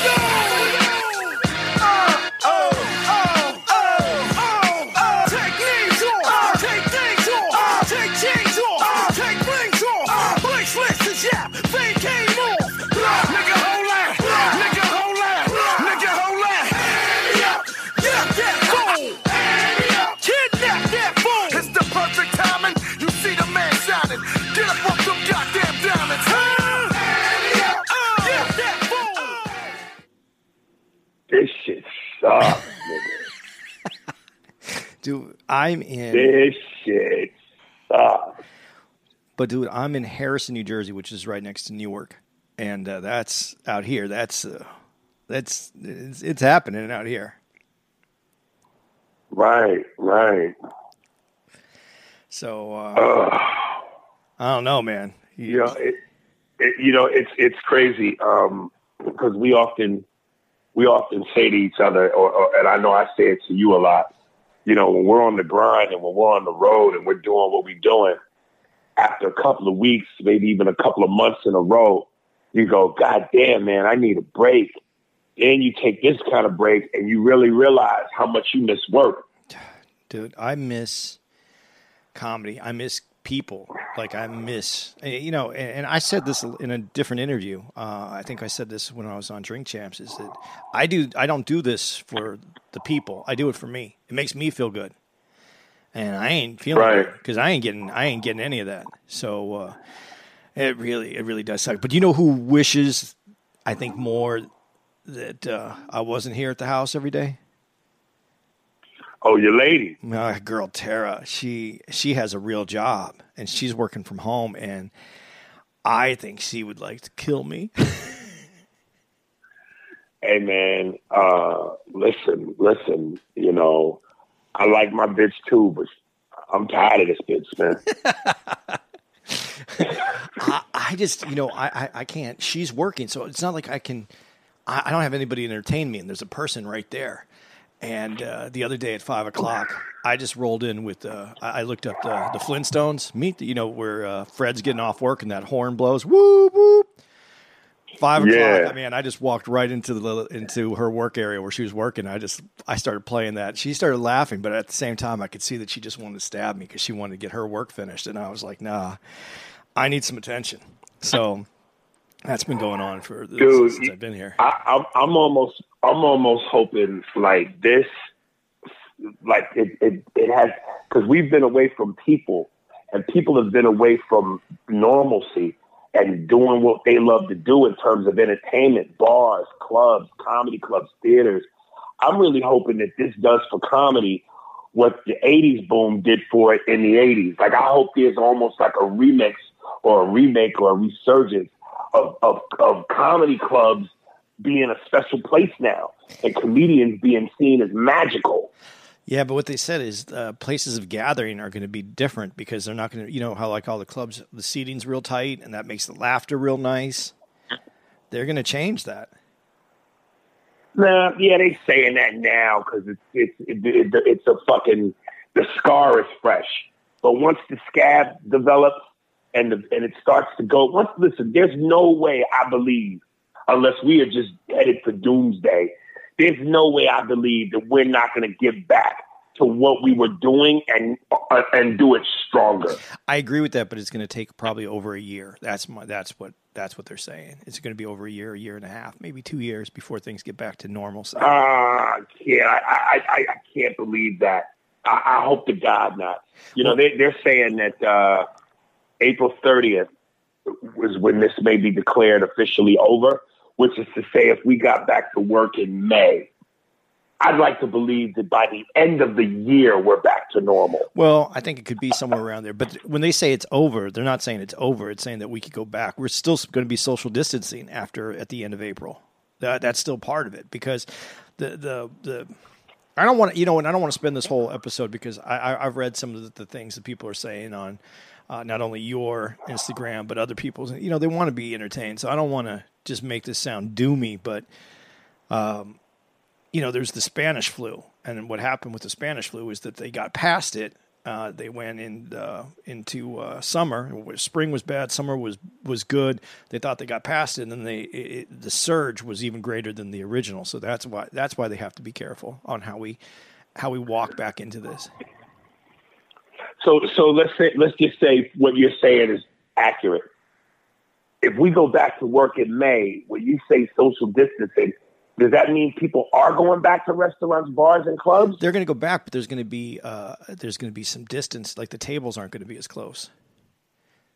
This sucks, Dude, I'm in. This shit sucks. But dude, I'm in Harrison, New Jersey, which is right next to Newark, and uh, that's out here. That's uh, that's it's, it's happening out here. Right, right. So uh. I don't know, man. You know, it, it, you know, it's it's crazy um, because we often we often say to each other, or, or, and I know I say it to you a lot. You know, when we're on the grind and when we're on the road and we're doing what we're doing, after a couple of weeks, maybe even a couple of months in a row, you go, God damn, man, I need a break. Then you take this kind of break and you really realize how much you miss work. dude, I miss comedy. I miss people. Like I miss, eh, you know. And, and I said this in a different interview. Uh, I think I said this when I was on Drink Champs. Is that I do? I don't do this for the people. I do it for me. It makes me feel good, and I ain't feeling Right. good because I ain't getting. I ain't getting any of that. So uh, it really, it really does suck. But you know who wishes? I think more that uh, I wasn't here at the house every day. Oh, your lady. My girl Tara, she she has a real job and she's working from home and I think she would like to kill me. Hey man, uh, listen, listen. You know, I like my bitch too, but I'm tired of this bitch, man. I, I just you know, I, I, I can't she's working, so it's not like I can I, I don't have anybody to entertain me and there's a person right there. And uh, the other day at five o'clock, I just rolled in with. Uh, I looked up the, the Flintstones. Meet, the, you know, where uh, Fred's getting off work and that horn blows. Whoop whoop. Five Yeah. o'clock. I mean, I just walked right into the into her work area where she was working. I just I started playing that. She started laughing, but at the same time, I could see that she just wanted to stab me because she wanted to get her work finished. And I was like, Nah, I need some attention. So that's been going on for the, Dude, since I've been here. I, I'm, I'm almost, I'm almost hoping like this, like it, it, it has, because we've been away from people, and people have been away from normalcy and doing what they love to do in terms of entertainment, bars, clubs, comedy clubs, theaters. I'm really hoping that this does for comedy what the 80s boom did for it in the 80s. Like, I hope there's almost like a remix or a remake or a resurgence of, of, of comedy clubs being a special place now and comedians being seen as magical. Yeah, but what they said is uh, places of gathering are going to be different because they're not going to, you know, how like all the clubs, the seating's real tight and that makes the laughter real nice. They're going to change that. Nah, yeah, they saying that now because it's it's it, it, it's a fucking the scar is fresh. But once the scab develops and the, and it starts to go, once listen, there's no way I believe unless we are just headed for doomsday. There's no way I believe that we're not going to give back to what we were doing and uh, and do it stronger. I agree with that, but it's going to take probably over a year. That's my, that's what that's what they're saying. It's going to be over a year, a year and a half, maybe two years before things get back to normal. Ah, uh, yeah, I, I, I can't believe that. I, I, hope to God not. You know, they, they're saying that uh, April 30th was when this may be declared officially over, which is to say, if we got back to work in May, I'd like to believe that by the end of the year, we're back to normal. Well, I think it could be somewhere around there. But when they say it's over, they're not saying it's over. It's saying that we could go back. We're still going to be social distancing after at the end of April. That, that's still part of it because the the the. I don't want to, you know, and I don't want to spend this whole episode because I, I, have read some of the, the, things that people are saying on uh, not only your Instagram but other people's. You know, they want to be entertained, so I don't want to just make this sound doomy, but um, you know, there's the Spanish flu, and what happened with the Spanish flu is that they got past it. Uh, they went in uh, into uh, summer. Spring was bad. Summer was was good. They thought they got past it, and then they it, the surge was even greater than the original. So that's why that's why they have to be careful on how we how we walk back into this. So so let's say let's just say what you're saying is accurate. If we go back to work in May, when you say social distancing, does that mean people are going back to restaurants, bars, and clubs? They're going to go back, but there's going to be uh, there's going to be some distance. Like the tables aren't going to be as close.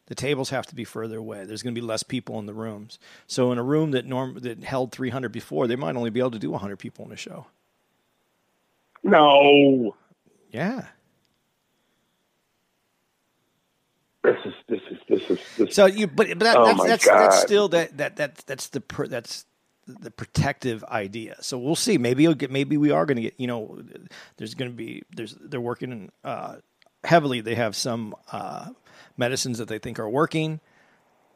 The tables have to be further away. There's going to be less people in the rooms. So in a room that norm that held 300 before, they might only be able to do 100 people in a show. No. Yeah. This is this is this is this. So you, but, but that, oh that's that's, that's still that that that that's the per, that's the protective idea. So we'll see. Maybe you'll get. Maybe we are going to get. You know, there's going to be. There's they're working uh, heavily. They have some uh, medicines that they think are working.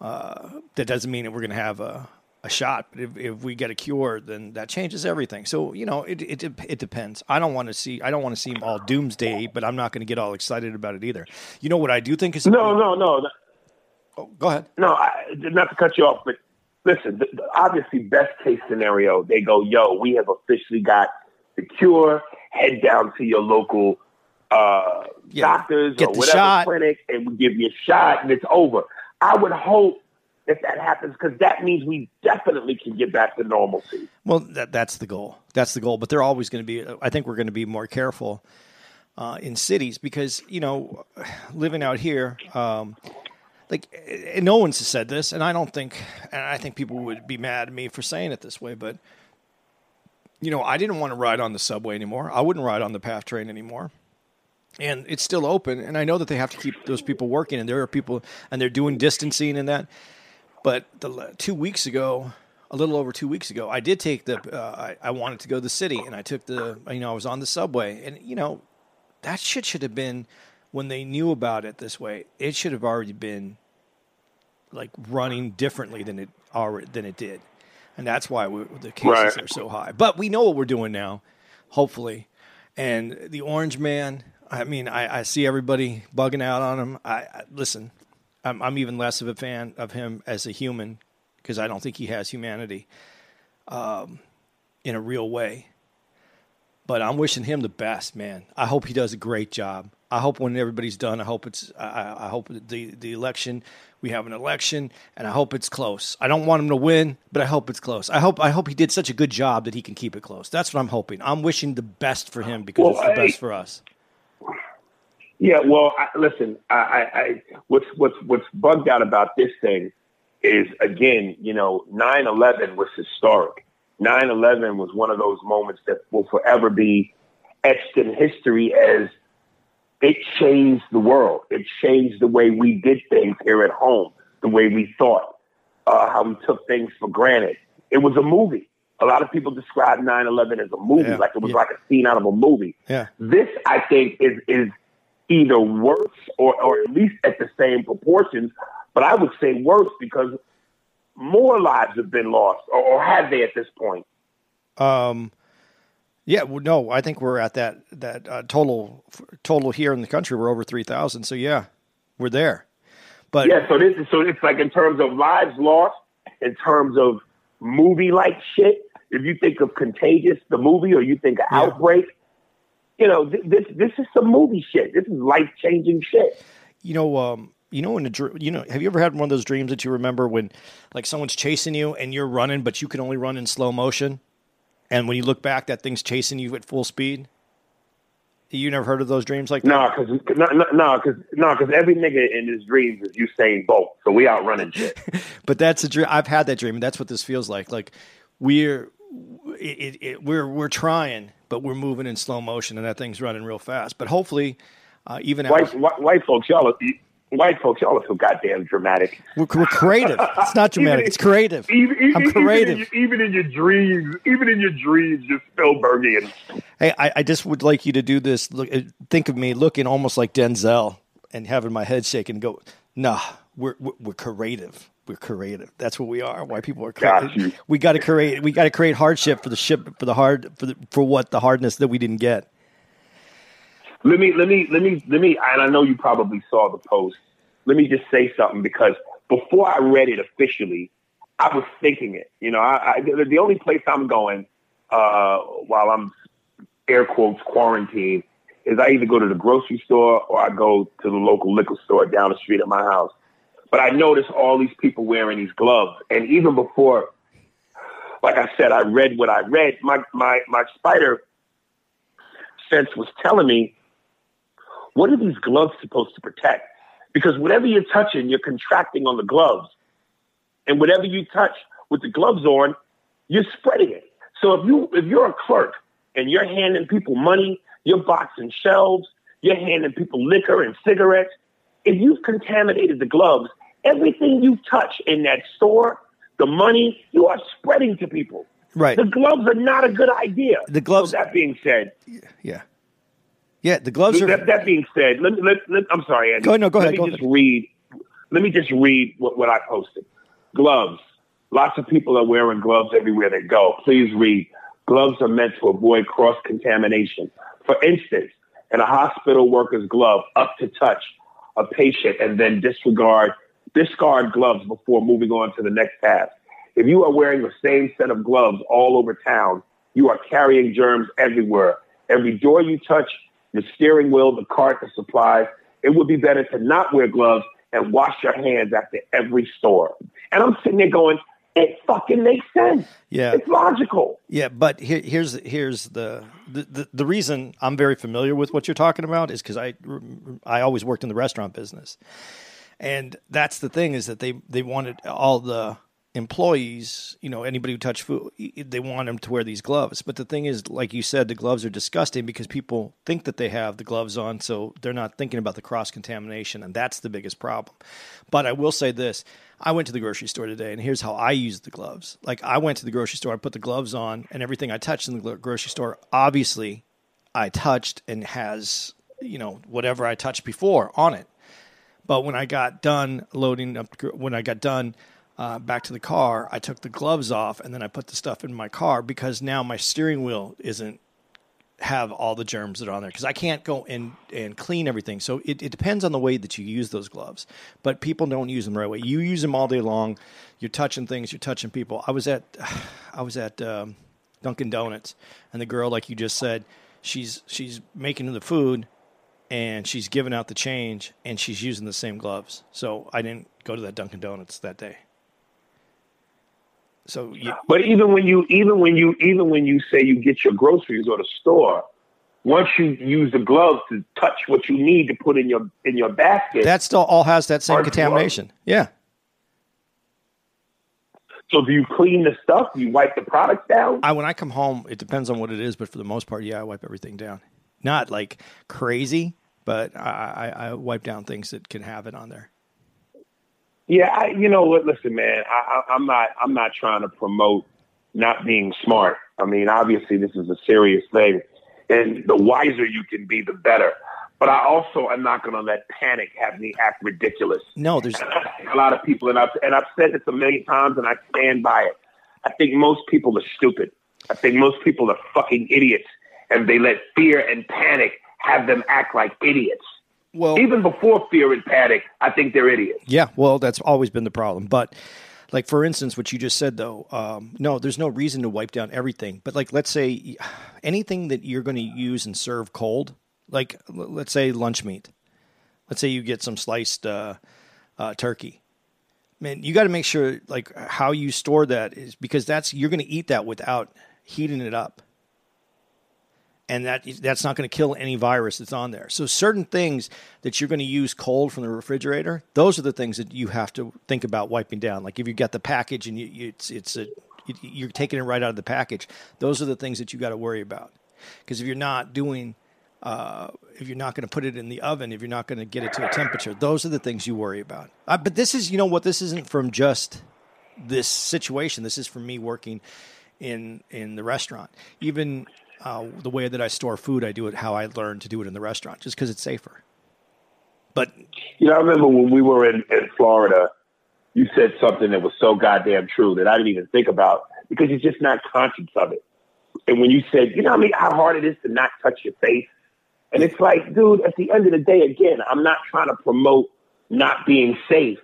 Uh, that doesn't mean that we're going to have a, a shot. But if, if we get a cure, then that changes everything. So you know, it it it depends. I don't want to see. I don't want to seem all doomsday, but I'm not going to get all excited about it either. You know what I do think is no, no, no. Oh, go ahead. No, I, not to cut you off, but listen, the, the, obviously, best case scenario, they go, yo, we have officially got the cure. Head down to your local uh, yeah, doctors or whatever shot. clinic, and we give you a shot, and it's over. I would hope that that happens because that means we definitely can get back to normalcy. Well, that, that's the goal. That's the goal. But they're always going to be. I think we're going to be more careful uh, in cities because you know, living out here. Um, like no one's said this, and I don't think, and I think people would be mad at me for saying it this way, but you know, I didn't want to ride on the subway anymore. I wouldn't ride on the PATH train anymore. And it's still open, and I know that they have to keep those people working, and there are people, and they're doing distancing and that. But the two weeks ago, a little over two weeks ago, I did take the. Uh, I, I wanted to go to the city, and I took the. You know, I was on the subway, and you know, that shit should have been when they knew about it this way, it should have already been like running differently than it already than it did, and that's why we, the cases right. are so high. But we know what we're doing now, hopefully. And the Orange Man, I mean, I, I see everybody bugging out on him. I, I listen. I'm, I'm, even less of a fan of him as a human because I don't think he has humanity um, in a real way. But I'm wishing him the best, man. I hope he does a great job. I hope when everybody's done, I hope it's. I, I, hope the the election. We have an election, and I hope it's close. I don't want him to win, but I hope it's close. I hope. I hope he did such a good job that he can keep it close. That's what I'm hoping. I'm wishing the best for him because well, it's the I, best for us. Yeah. Well, I, listen. I, I what's what's what's bugged out about this thing is again, you know, 9/11 was historic. 9/11 was one of those moments that will forever be etched in history as it changed the world. It changed the way we did things here at home, the way we thought, uh, how we took things for granted. It was a movie. A lot of people describe 9-11 as a movie, yeah. like it was yeah. like a scene out of a movie. Yeah. This, I think, is is either worse or, or at least at the same proportions, but I would say worse because more lives have been lost, or, or have they at this point? Um, yeah, well, no, I think we're at that that uh, total total here in the country. We're over three thousand. So yeah, we're there. But yeah, so this is so it's like in terms of lives lost, in terms of movie like shit. If you think of Contagious, the movie, or you think of yeah. Outbreak, you know, th- this this is some movie shit. This is life changing shit. You know, um, you know, in a dr- you know, have you ever had one of those dreams that you remember when, like, someone's chasing you and you're running, but you can only run in slow motion, and when you look back, that thing's chasing you at full speed. You never heard of those dreams like that? No, because no, no, because no, because every nigga in his dreams is Usain Bolt, so we out running shit. but that's a dream. I've had that dream, and that's what this feels like. Like we're it, it, it, we're we're trying, but we're moving in slow motion, and that thing's running real fast. But hopefully, uh, even white, after, white white folks, y'all are white folks, y'all are so goddamn dramatic. we're, we're creative. It's not dramatic. it's creative. Even, even, I'm even in creative. your- Even in, your dreams, even in your dreams, you're Spielbergian. Hey, I, I just would like you to do this. Look, uh, think of me looking almost like Denzel and having my head shake and go, "Nah, we're we're, we're creative. We're creative. That's what we are. Why people are creative. you. We got to create. We got to create hardship for the ship for the hard for the, for what the hardness that we didn't get. Let me, let me, let me, let me, and I know you probably saw the post. Let me just say something because before I read it officially, I was thinking it. You know, I, I the the only place I'm going uh, while I'm air quotes quarantined is I either go to the grocery store or I go to the local liquor store down the street at my house. But I noticed all these people wearing these gloves, and even before, like I said, I read what I read. My my my spider sense was telling me, what are these gloves supposed to protect? Because whatever you're touching, you're contracting on the gloves. And whatever you touch with the gloves on, you're spreading it. So if you if you're a clerk and you're handing people money, you're boxing shelves, you're handing people liquor and cigarettes, if you've contaminated the gloves, everything you touch in that store, the money, you are spreading to people. Right. The gloves are not a good idea. The gloves- So that being said, Yeah. Yeah. The gloves are. that, that being said, let, me- let, let, I'm sorry, Andy. Go ahead, no, go let ahead, me go just ahead. read. Let me just read what, what I posted. Gloves. Lots of people are wearing gloves everywhere they go. Please read. Gloves are meant to avoid cross contamination. For instance, in a hospital worker's glove, up to touch a patient and then disregard discard gloves before moving on to the next task. If you are wearing the same set of gloves all over town, you are carrying germs everywhere. Every door you touch, the steering wheel, the cart, the supplies, it would be better to not wear gloves and wash your hands after every store. And I'm sitting there going, it fucking makes sense. Yeah. It's logical. Yeah, but here, here's here's the, the the the reason I'm very familiar with what you're talking about is because I I always worked in the restaurant business, and that's the thing is that they they wanted all the employees, you know, anybody who touched food, they want them to wear these gloves. But the thing is, like you said, the gloves are disgusting because people think that they have the gloves on, so they're not thinking about the cross contamination, and that's the biggest problem. But I will say this. I went to the grocery store today, and here's how I use the gloves. Like I went to the grocery store, I put the gloves on, and everything I touched in the grocery store, obviously, I touched and has you know whatever I touched before on it. But when I got done loading up, when I got done uh, back to the car, I took the gloves off and then I put the stuff in my car because now my steering wheel isn't have all the germs that are on there because I can't go and, and clean everything. So it, it depends on the way that you use those gloves. But people don't use them the right way. You use them all day long. You're touching things. You're touching people. I was at I was at um, Dunkin' Donuts, and the girl, like you just said, she's she's making the food, and she's giving out the change, and she's using the same gloves. So I didn't go to that Dunkin' Donuts that day. So you, But even when you even when you even when you say you get your groceries or the store, once you use the gloves to touch what you need to put in your in your basket, that still all has that same contamination. Yeah. so do you clean the stuff? Do you wipe the products down? I when I come home, it depends on what it is, but for the most part, yeah, I wipe everything down. Not like crazy, but I, I, I wipe down things that can have it on there. Yeah, I, you know what? Listen, man, I, I, I'm not. I'm not trying to promote not being smart. I mean, obviously, this is a serious thing, and the wiser you can be, the better. But I also am not going to let panic have me act ridiculous. No, there's And I think a lot of people, and I've and I've said this a million times, and I stand by it. I think most people are stupid. I think most people are fucking idiots, and they let fear and panic have them act like idiots. well, Even before fear and panic, I think they're idiots. Yeah, well, that's always been the problem. But like for instance, what you just said though, um, no, there's no reason to wipe down everything. But like, let's say anything that you're going to use and serve cold, like let's say lunch meat. Let's say you get some sliced uh, uh, turkey. Man, you got to make sure like how you store that is because that's you're going to eat that without heating it up and that that's not going to kill any virus that's on there. So certain things that you're going to use cold from the refrigerator, those are the things that you have to think about wiping down. Like if you got the package and you, you, it's it's a you're taking it right out of the package, those are the things that you got to worry about. Because if you're not doing uh, if you're not going to put it in the oven, if you're not going to get it to a temperature, those are the things you worry about. Uh, but this is, you know what, this isn't from just this situation. This is from me working in in the restaurant. Even uh, the way that I store food, I do it how I learned to do it in the restaurant, just because it's safer. But you know, I remember when we were in, in Florida, you said something that was so goddamn true that I didn't even think about because you're just not conscious of it. And when you said, you know, I mean, how hard it is to not touch your face, and it's like, dude, at the end of the day, again, I'm not trying to promote not being safe,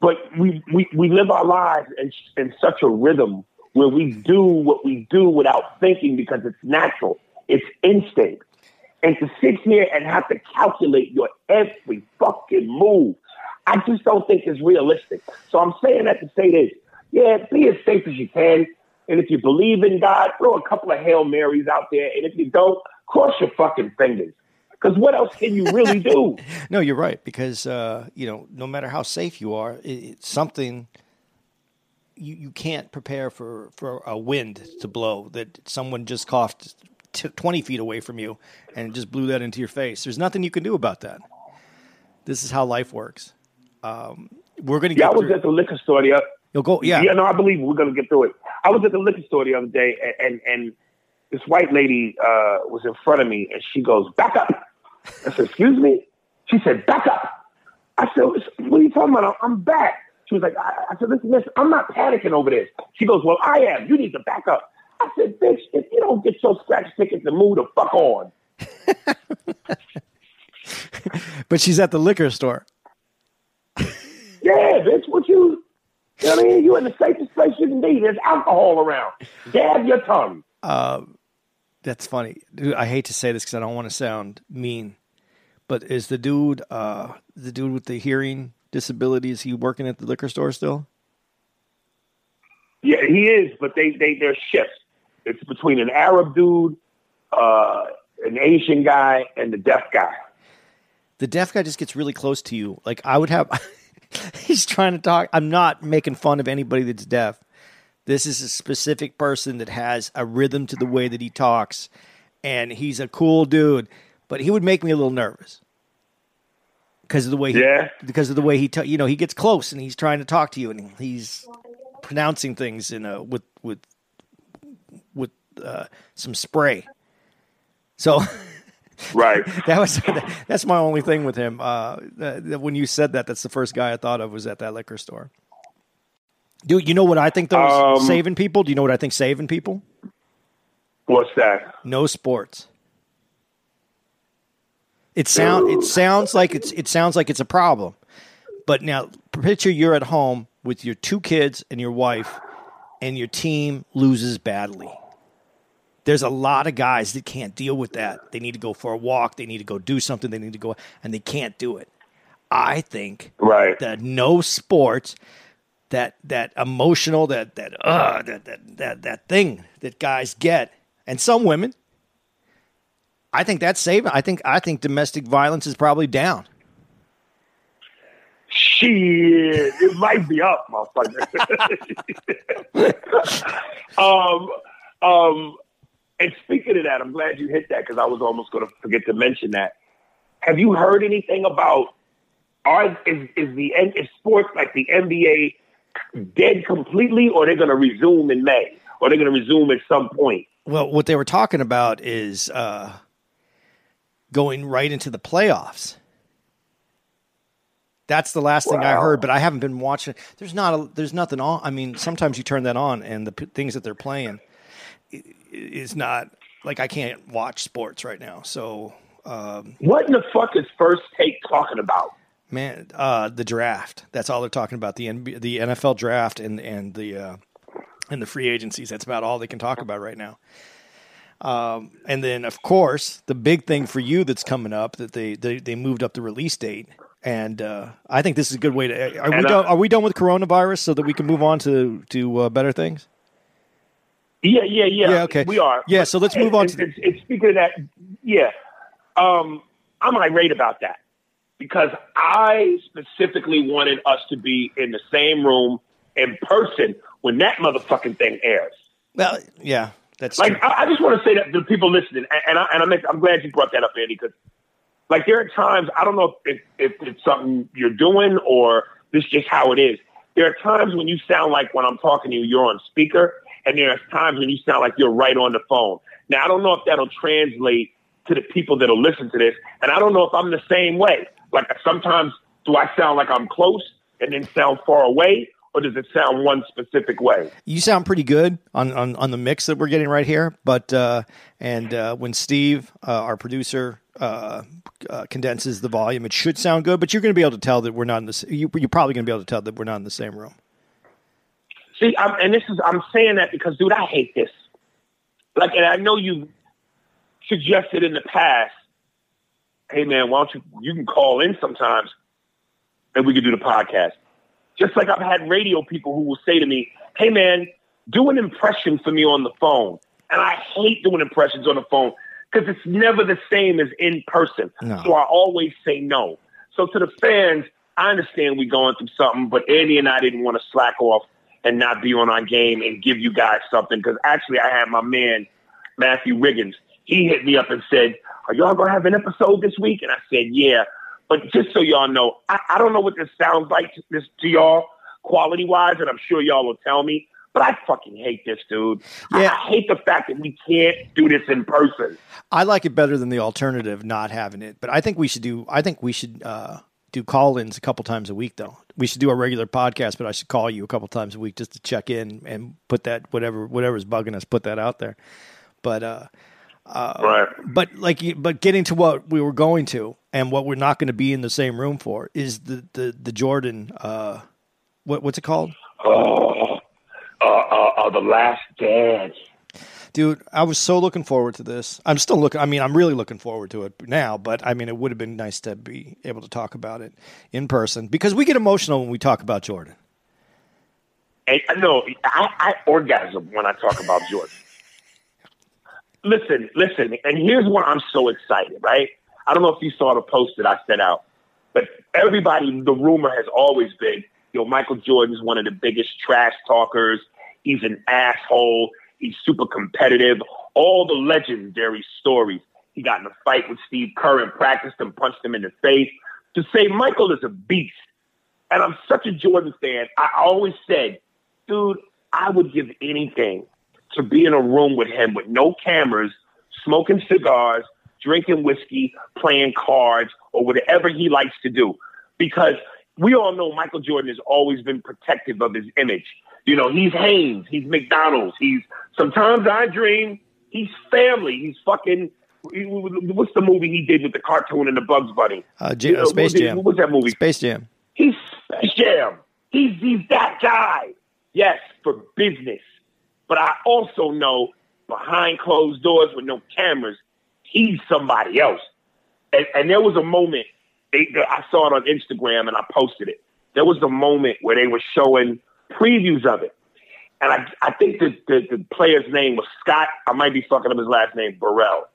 but we we, we live our lives in, in such a rhythm where we do what we do without thinking because it's natural, it's instinct. And to sit here and have to calculate your every fucking move, I just don't think is realistic. So I'm saying that to say this. Yeah, be as safe as you can. And if you believe in God, throw a couple of Hail Marys out there. And if you don't, cross your fucking fingers. Because what else can you really do? no, you're right. Because, uh, you know, no matter how safe you are, it, it's something – you, you can't prepare for, for a wind to blow that someone just coughed t- 20 feet away from you and just blew that into your face. There's nothing you can do about that. This is how life works. Um, we're going to yeah, get. I was at the liquor store the other. You'll go. Yeah. Yeah. No, I believe we're going to get through it. I was at the liquor store the other day, and and, and this white lady uh, was in front of me, and she goes, "Back up." I said, "Excuse me." She said, "Back up." I said, "What are you talking about? I'm back." She was like, I, I said, listen, listen, I'm not panicking over this. She goes, well, I am. You need to back up. I said, bitch, if you don't get your scratch ticket to move the fuck on. but she's at the liquor store. yeah, bitch, what you, you know what I mean? You're in the safest place you can be. There's alcohol around. Dab your tongue. Uh, that's funny. Dude, I hate to say this because I don't want to sound mean, but is the dude, uh, the dude with the hearing disability? Is he working at the liquor store still? Yeah, he is, but they they they're shifts. It's between an Arab dude, uh, an Asian guy, and the deaf guy. The deaf guy just gets really close to you. Like I would have. he's trying to talk. I'm not making fun of anybody that's deaf. This is a specific person that has a rhythm to the way that he talks, and he's a cool dude. But he would make me a little nervous because of the way he, yeah. because of the way he you know he gets close and he's trying to talk to you and he's pronouncing things in a with with with uh, some spray. So right, that was that's my only thing with him. Uh, when you said that, that's the first guy I thought of was at that liquor store. Dude, you know what I think those um, saving people? Do you know what I think saving people? What's that? No sports. It sound it sounds like it's it sounds like it's a problem. But now picture you're at home with your two kids and your wife and your team loses badly. There's a lot of guys that can't deal with that. They need to go for a walk, they need to go do something, they need to go and they can't do it. I think right. that no sports that that emotional that that uh that that that, that thing that guys get and some women I think that's saving. I think I think domestic violence is probably down. Shit, it might be up, motherfucker. um, um, and speaking of that, I'm glad you hit that because I was almost going to forget to mention that. Have you heard anything about are is is the is sports like the NBA dead completely, or they're going to resume in May, or they're going to resume at some point? Well, what they were talking about is. Uh going right into the playoffs. That's the last wow. thing I heard, but I haven't been watching. There's not a, there's nothing on. I mean, sometimes you turn that on, and the p- things that they're playing is not like I can't watch sports right now. So, um, what in the fuck is First Take talking about? Man, uh, the draft. That's all they're talking about. The NBA, the NFL draft and and the uh, and the free agencies. That's about all they can talk about right now. Um, and then, of course, the big thing for you that's coming up that they they, they moved up the release date, and uh, I think this is a good way to. Are we uh, done? Are we done with coronavirus so that we can move on to to uh, better things? Yeah, yeah, yeah. Yeah, okay. We are. Yeah, so let's move on And, to the- and, and speaking of that, yeah, um, I'm irate about that because I specifically wanted us to be in the same room in person when that motherfucking thing airs. Well, yeah, that's Like. I, I just want to say that to the people listening, and, and, I, and I'm, I'm glad you brought that up, Andy, because like there are times I don't know if, if it's something you're doing or this is just how it is. There are times when you sound like when I'm talking to you, you're on speaker, and there are times when you sound like you're right on the phone. Now I don't know if that'll translate to the people that'll listen to this, and I don't know if I'm the same way. Like sometimes do I sound like I'm close and then sound far away, or does it sound one specific way? you sound pretty good on, on, on the mix that we're getting right here. But uh, and uh, when Steve, uh, our producer, uh, uh, condenses the volume, it should sound good. But you're going to be able to tell that we're not in the. You, you're probably going to be able to tell that we're not in the same room. See, I'm, and this is I'm saying that because, dude, I hate this. Like, and I know you suggested in the past, hey man, why don't you you can call in sometimes, and we can do the podcast. Just like I've had radio people who will say to me, hey man, do an impression for me on the phone, and I hate doing impressions on the phone because it's never the same as in person. No. So I always say no. So to the fans, I understand we're going through something, but Andy and I didn't want to slack off and not be on our game and give you guys something because actually I had my man Matthew Riggins. He hit me up and said, "Are y'all gonna have an episode this week?" And I said, "Yeah." But just so y'all know, I, I don't know what this sounds like to, this, to y'all quality wise, and I'm sure y'all will tell me. But I fucking hate this, dude. I- Yeah. I hate the fact that we can't do this in person. I like it better than the alternative, not having it. But I think we should do. I think we should uh, do call-ins a couple times a week, though. We should do a regular podcast, but I should call you a couple times a week just to check in and put that whatever whatever's bugging us, put that out there. But uh, right. but like but getting to what we were going to and what we're not going to be in the same room for is the the the Jordan. Uh, what what's it called? Oh, uh, uh, uh, the last dance. Dude, I was so looking forward to this. I'm still looking. I mean, I'm really looking forward to it now. But I mean, it would have been nice to be able to talk about it in person because we get emotional when we talk about Jordan. And no, I, I orgasm when I talk about Jordan. listen, listen, and here's why I'm so excited, right? I don't know if you saw the post that I sent out, but everybody, the rumor has always been, you know, Michael Jordan's one of the biggest trash talkers. He's an asshole. He's super competitive. All the legendary stories. He got in a fight with Steve Kerr and practiced and punched him in the face. To say Michael is a beast, and I'm such a Jordan fan, I always said, dude, I would give anything to be in a room with him with no cameras, smoking cigars, drinking whiskey, playing cards, or whatever he likes to do. Because we all know Michael Jordan has always been protective of his image. You know, he's Hanes, he's McDonald's, he's sometimes I dream, he's family, he's fucking. What's the movie he did with the cartoon and the Bugs Bunny? Uh, You uh, know, Space Jam. What was that movie? Space Jam. He's Space Jam. He's he's that guy. Yes, for business. But I also know behind closed doors with no cameras, he's somebody else. And, and there was a moment they, I saw it on Instagram and I posted it. There was a moment where they were showing previews of it, and I I think the the, the player's name was Scott. I might be fucking up his last name, Burrell.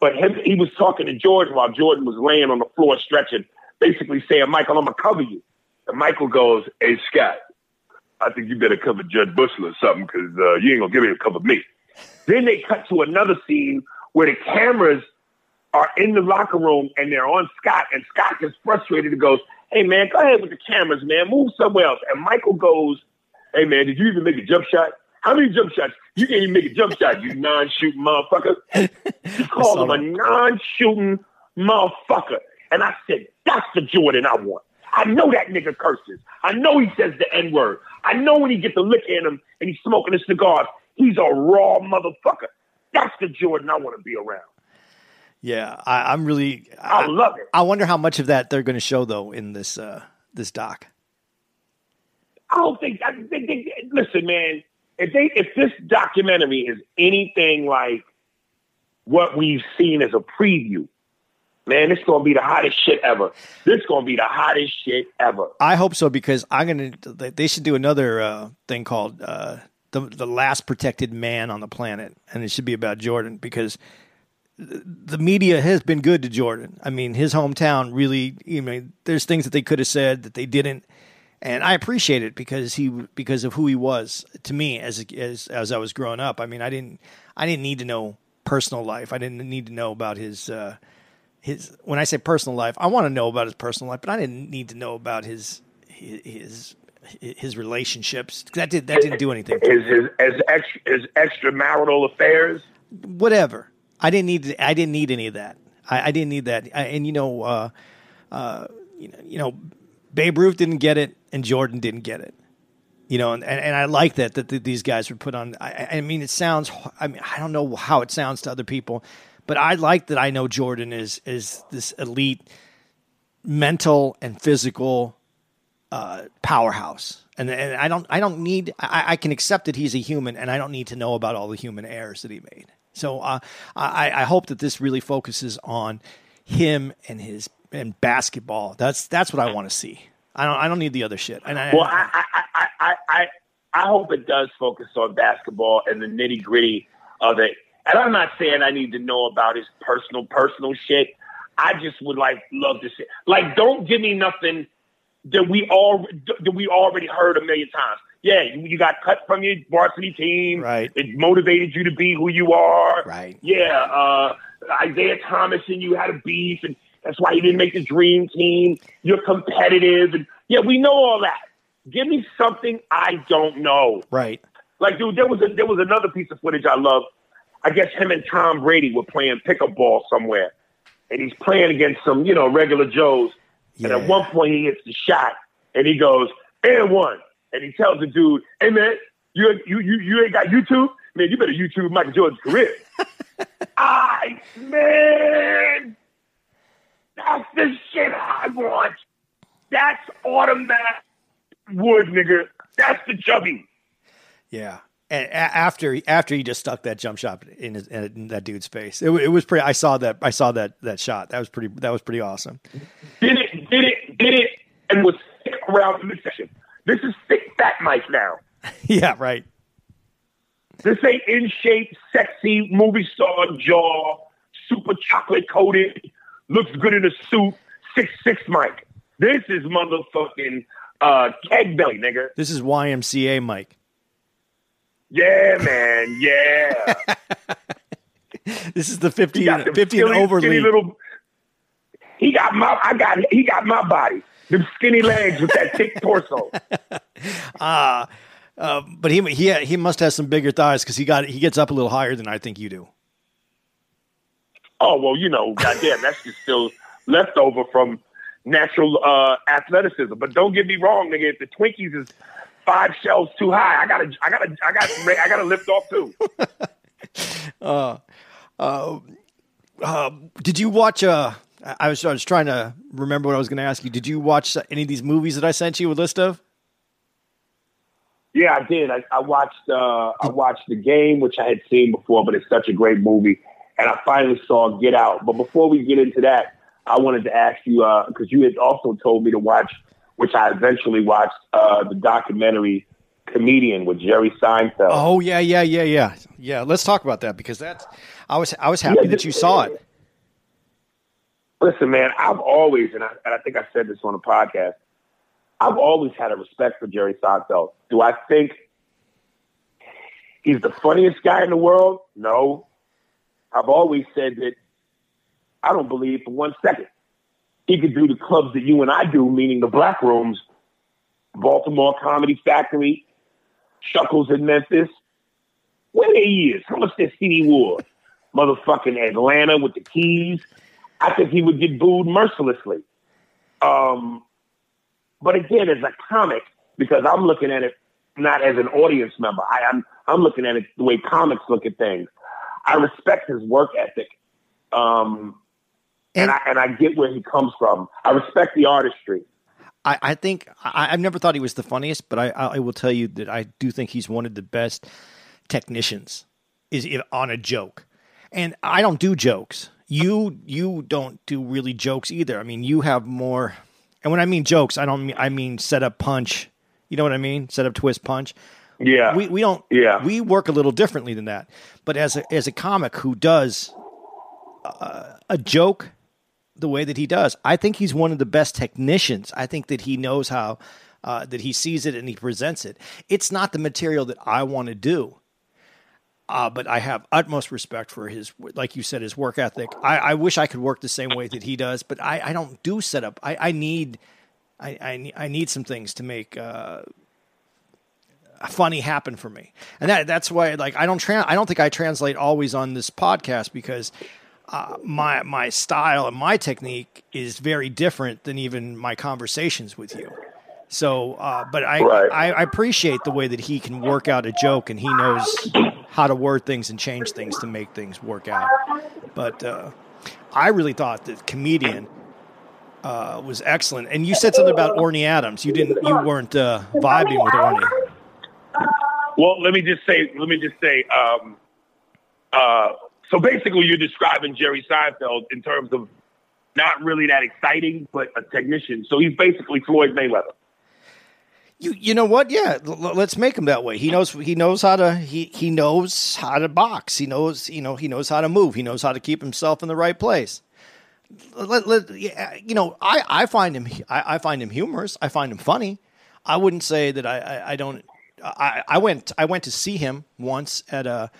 But him, he was talking to George while Jordan was laying on the floor stretching, basically saying, Michael, I'm to cover you. And Michael goes, Hey, Scott, I think you better cover Jud Buechler or something because uh, you ain't to give me to cover me. Then they cut to another scene where the cameras are in the locker room and they're on Scott, and Scott gets frustrated and goes, Hey, man, go ahead with the cameras, man. Move somewhere else. And Michael goes, Hey, man, did you even make a jump shot? How many jump shots? You can't even make a jump shot, you non-shooting motherfucker. He called him a non-shooting motherfucker. And I said, that's the Jordan I want. I know that nigga curses. I know he says the N-word. I know when he gets the lick in him and he's smoking his cigars, he's a raw motherfucker. That's the Jordan I want to be around. Yeah, I, I'm really. I love it. I wonder how much of that they're going to show though in this uh, this doc. I don't think. I think. They, listen, man. If they, if this documentary is anything like what we've seen as a preview, man, it's gonna be the hottest shit ever. This is gonna be the hottest shit ever. I hope so because I'm gonna. They should do another uh, thing called uh, the the last protected man on the planet, and it should be about Jordan because the media has been good to Jordan. I mean, his hometown really. You know, there's things that they could have said that they didn't, and I appreciate it because he because of who he was to me as as as I was growing up. I mean, I didn't I didn't need to know personal life. I didn't need to know about his. Uh, his when I say personal life, I want to know about his personal life, but I didn't need to know about his his his relationships. That did that didn't do anything. His his, his, extra, his extramarital affairs. Whatever. I didn't need. I didn't need any of that. I, I didn't need that. I, and you know, uh, uh, you know, you know, Babe Ruth didn't get it, and Jordan didn't get it. You know, and, and, and I like that that these guys were put on. I, I mean, it sounds. I mean, I don't know how it sounds to other people, but I like that. I know Jordan is is this elite, mental and physical uh, powerhouse. And, and I don't I don't need I, I, can accept that he's a human and I don't need to know about all the human errors that he made. So uh, I, I hope that this really focuses on him and his and basketball. That's that's what I want to see. I don't I don't need the other shit. And I, well, I, I, I, I, I hope it does focus on basketball and the nitty gritty of it. And I'm not saying I need to know about his personal personal shit. I just would like love to see. Like, don't give me nothing that we all that we already heard a million times. Yeah, you, you got cut from your varsity team. Right. It motivated you to be who you are. Right. Yeah. Uh, Isiah Thomas and you had a beef, and that's why you didn't make the dream team. You're competitive, and yeah, we know all that. Give me something I don't know. Right. Like, dude, there was a, there was another piece of footage I love. I guess him and Tom Brady were playing pickup ball somewhere, and he's playing against some, you know, regular Joes. Yeah. And at one point, he hits the shot, and he goes, "And one," and he tells the dude, "Hey man, you you you you ain't got YouTube, man. You better YouTube Michael Jordan's career." I man, that's the shit I want. That's automatic wood, nigga. That's the chubby. Yeah, and after after he just stuck that jump shot in, his, in that dude's face, it, it, was pretty. I saw that. I saw that that shot. That was pretty. That was pretty awesome. Did? Did it? And was sick around the midsection. This is thick fat Mike now. yeah, right. This ain't in shape, sexy movie star jaw, super chocolate coated, looks good in a suit, six six Mike. This is motherfucking uh, keg belly, nigga. This is YMCA Mike. Yeah, man. Yeah. this is the 50, 50 and over Little, he got my I got he got my body. Them skinny legs with that thick torso. Ah, uh, uh, but he he he must have some bigger thighs because he got he gets up a little higher than I think you do. Oh well, you know, goddamn, that's just still leftover from natural uh, athleticism. But don't get me wrong, nigga. If the Twinkies is five shelves too high. I gotta, I gotta, I gotta, I gotta lift off too. uh, uh, uh, did you watch? Uh, I was, I was trying to remember what I was going to ask you. Did you watch any of these movies that I sent you a list of? Yeah, I did. I, I watched. Uh, I watched the game, which I had seen before, but it's such a great movie. And I finally saw Get Out. But before we get into that, I wanted to ask you because uh, you had also told me to watch which I eventually watched uh, the documentary Comedian with Jerry Seinfeld. Oh yeah, yeah, yeah, yeah, yeah. Let's talk about that because that's I was I was happy yeah, that you saw it. Listen, man, I've always and I, and I think I said this on a podcast. I've always had a respect for Jerry Seinfeld. Do I think he's the funniest guy in the world? No. I've always said that I don't believe for one second he could do the clubs that you and I do, meaning the black rooms, Baltimore Comedy Factory, Chuckles in Memphis. Where they is? How much that CD Ward? Motherfucking Atlanta with the keys. I think he would get booed mercilessly. Um, but again, as a comic, because I'm looking at it not as an audience member, I, am I'm, I'm looking at it the way comics look at things. I respect his work ethic. Um, and, and, I, and I get where he comes from. I respect the artistry. I, I think I, have never thought he was the funniest, but I, I will tell you that I do think he's one of the best technicians is on a joke. And I don't do jokes. You you don't do really jokes either. I mean, you have more. And when I mean jokes, I don't mean I mean set up punch. You know what I mean? Set up twist punch. Yeah. We we don't. Yeah. We work a little differently than that. But as a as a comic who does uh, a joke the way that he does. I think he's one of the best technicians. I think that he knows how uh, that he sees it and he presents it. It's not the material that I want to do. Uh, but I have utmost respect for his, like you said, his work ethic. I, I wish I could work the same way that he does, but I, I don't do setup. I, I need, I, I, I, need some things to make uh, funny happen for me, and that that's why like I don't tra- I don't think I translate always on this podcast because uh, my my style and my technique is very different than even my conversations with you. So, uh, but I, right. I, I appreciate the way that he can work out a joke and he knows how to word things and change things to make things work out. But uh, I really thought that comedian uh, was excellent. And you said something about Orny Adams. You didn't. You weren't uh, vibing with Orny. Well, let me just say. Let me just say. Um, uh, so basically, you're describing Jerry Seinfeld in terms of not really that exciting, but a technician. So he's basically Floyd Mayweather. You you know what? Yeah, l- let's make him that way. He knows he knows how to he he knows how to box. He knows you know he knows how to move. He knows how to keep himself in the right place. Let, let, you know, I, I find him I, I, find him humorous. I find him funny. I wouldn't say that I, I, I don't. I, I went I went to see him once at a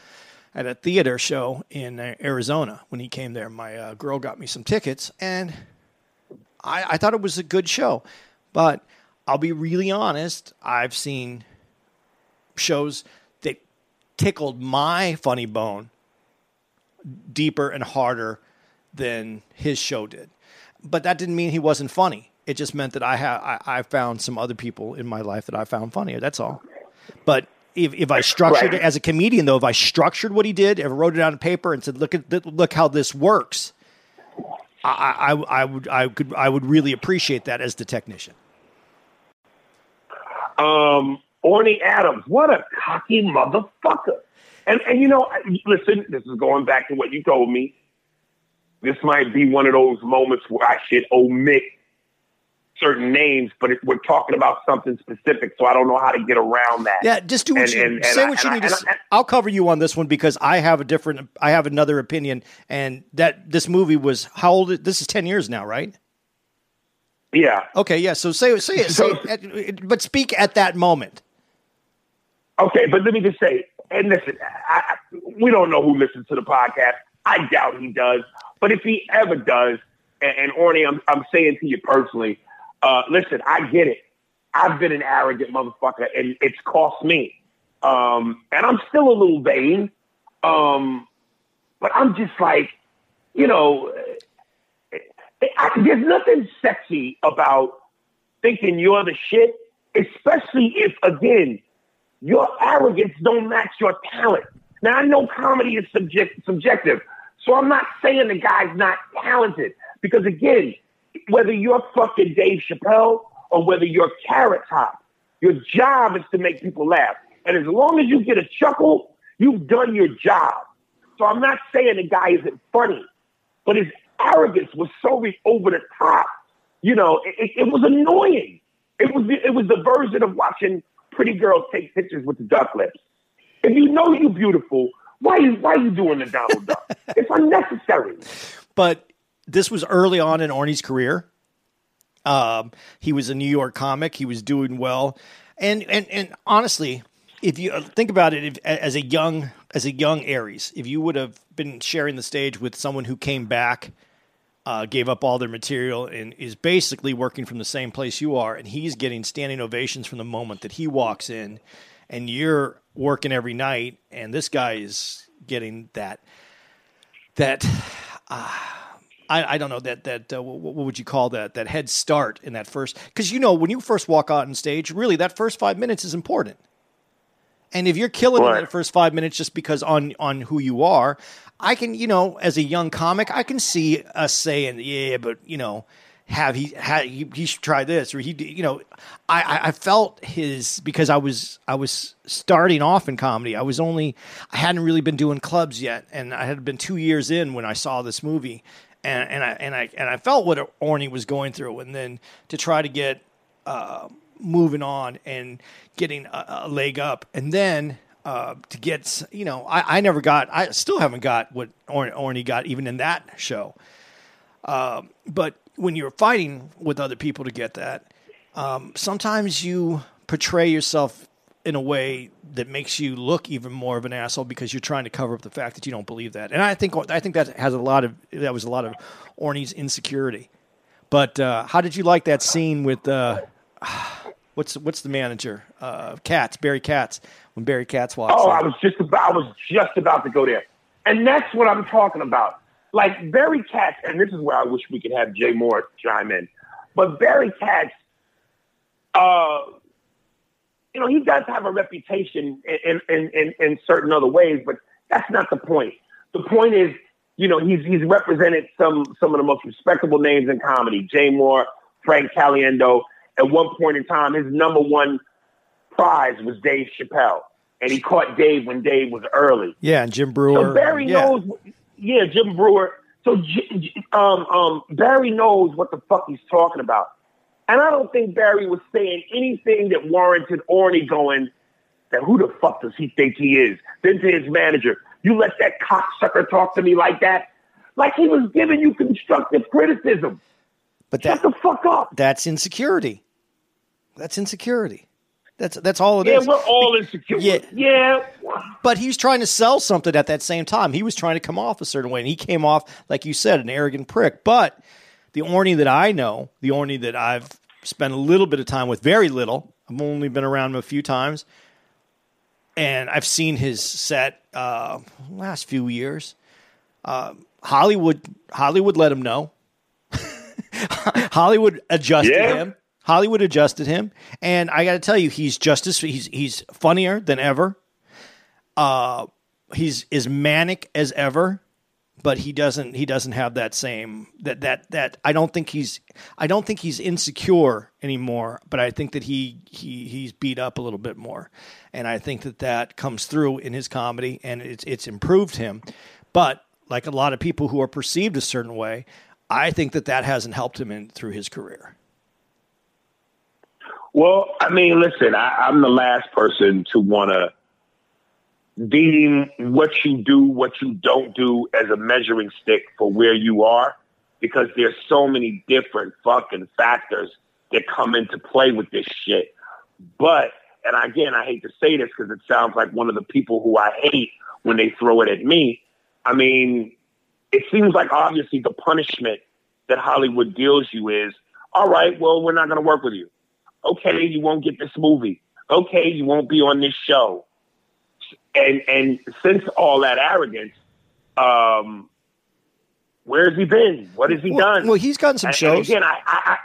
at a theater show in uh, Arizona when he came there. My uh, girl got me some tickets, and I, I thought it was a good show. But I'll be really honest, I've seen shows that tickled my funny bone deeper and harder than his show did. But that didn't mean he wasn't funny. It just meant that I have I, I found some other people in my life that I found funnier. That's all. But if, if I structured right. it as a comedian, though, if I structured what he did, if I wrote it on paper and said, "Look at look how this works," I, I, I would I could I would really appreciate that as the technician. Um, Orny Adams, what a cocky motherfucker. And, and you know, listen, this is going back to what you told me. This might be one of those moments where I should omit certain names, but it, we're talking about something specific, so I don't know how to get around that. Yeah, just do what and, you and, say. And what I, you need to. I, I'll cover you on this one because I have a different. I have another opinion, and that this movie was how old? This is ten years now, right? Yeah. Okay. Yeah. So say say it. So, but speak at that moment. Okay, but let me just say, and listen, I, we don't know who listens to the podcast. I doubt he does, but if he ever does, and, and Orny, I'm I'm saying to you personally, uh, listen, I get it. I've been an arrogant motherfucker, and it's cost me. Um, and I'm still a little vain, um, but I'm just like, you know, I, there's nothing sexy about thinking you're the shit, especially if, again, your arrogance don't match your talent. Now, I know comedy is subject, subjective, so I'm not saying the guy's not talented because, again, whether you're fucking Dave Chappelle or whether you're Carrot Top, your job is to make people laugh. And as long as you get a chuckle, you've done your job. So I'm not saying the guy isn't funny, but his arrogance was so over the top. You know, it, it, was annoying. It was the, it was the version of watching pretty girls take pictures with the duck lips. If you know you're beautiful, why you why are you doing the Donald Duck? it's unnecessary. But this was early on in Orny's career. Um, he was a New York comic. He was doing well, and and and honestly, if you think about it, if, as a young as a young Aries, if you would have been sharing the stage with someone who came back, uh, gave up all their material, and is basically working from the same place you are, and he's getting standing ovations from the moment that he walks in, and you're working every night, and this guy is getting that that. Uh, I, I don't know that that uh, what, would you call that that head start in that first because you know when you first walk out on stage really that first five minutes is important And if you're killing it Right. in the first five minutes just because on on who you are, I can, you know, as a young comic, I can see us saying, yeah, but you know, have he had he, he should try this or he, you know, I, I felt his because I was I was starting off in comedy. I was only I hadn't really been doing clubs yet, and I had been two years in when I saw this movie, and and I and I and I felt what Orny was going through, and then to try to get uh, moving on and getting a, a leg up, and then uh, to get you know I, I never got I still haven't got what Or- Orny got even in that show, Um but when you're fighting with other people to get that, um, sometimes you portray yourself in a way that makes you look even more of an asshole because you're trying to cover up the fact that you don't believe that. And I think I think that has a lot of that was a lot of Orny's insecurity. But uh, how did you like that scene with uh, what's what's the manager? Uh, Katz, Barry Katz, when Barry Katz walks. Oh, in. I was just about I was just about to go there. And that's what I'm talking about. Like Barry Katz, and this is where I wish we could have Jay Mohr chime in. But Barry Katz, uh, you know, he does have a reputation in, in, in, in certain other ways, but that's not the point. The point is, you know, he's he's represented some some of the most respectable names in comedy. Jay Mohr, Frank Caliendo. At one point in time, his number one prize was Dave Chappelle, and he caught Dave when Dave was early. yeah, and Jim Breuer. So Barry yeah. knows, yeah, Jim Breuer. So um, um, Barry knows what the fuck he's talking about, and I don't think Barry was saying anything that warranted Orny going. That who the fuck does he think he is? Then to his manager, you let that cocksucker talk to me like that, like he was giving you constructive criticism. But Shut the fuck up. that's insecurity. That's insecurity. That's that's all it is. Yeah, we're all insecure. Yeah. yeah. But he was trying to sell something at that same time. He was trying to come off a certain way, and he came off, like you said, an arrogant prick. But the Orny that I know, the Orny that I've spent a little bit of time with, very little. I've only been around him a few times, and I've seen his set uh, last few years. Uh, Hollywood, Hollywood let him know. Hollywood adjusted Yeah. him. Hollywood adjusted him, and I got to tell you, he's just as he's he's funnier than ever. Uh, he's as manic as ever, but he doesn't he doesn't have that same that that that I don't think he's I don't think he's insecure anymore, but I think that he he he's beat up a little bit more, and I think that that comes through in his comedy, and it's it's improved him, but like a lot of people who are perceived a certain way, I think that that hasn't helped him in through his career. Well, I mean, listen, I, I'm the last person to want to deem what you do, what you don't do as a measuring stick for where you are, because there's so many different fucking factors that come into play with this shit. But, and again, I hate to say this because it sounds like one of the people who I hate when they throw it at me. I mean, it seems like obviously the punishment that Hollywood deals you is, all right, well, we're not going to work with you. Okay, you won't get this movie. Okay, you won't be on this show. And and since all that arrogance, um, where's he been? What has he Well, done? well, he's gotten some And- shows. And again, I, I, I,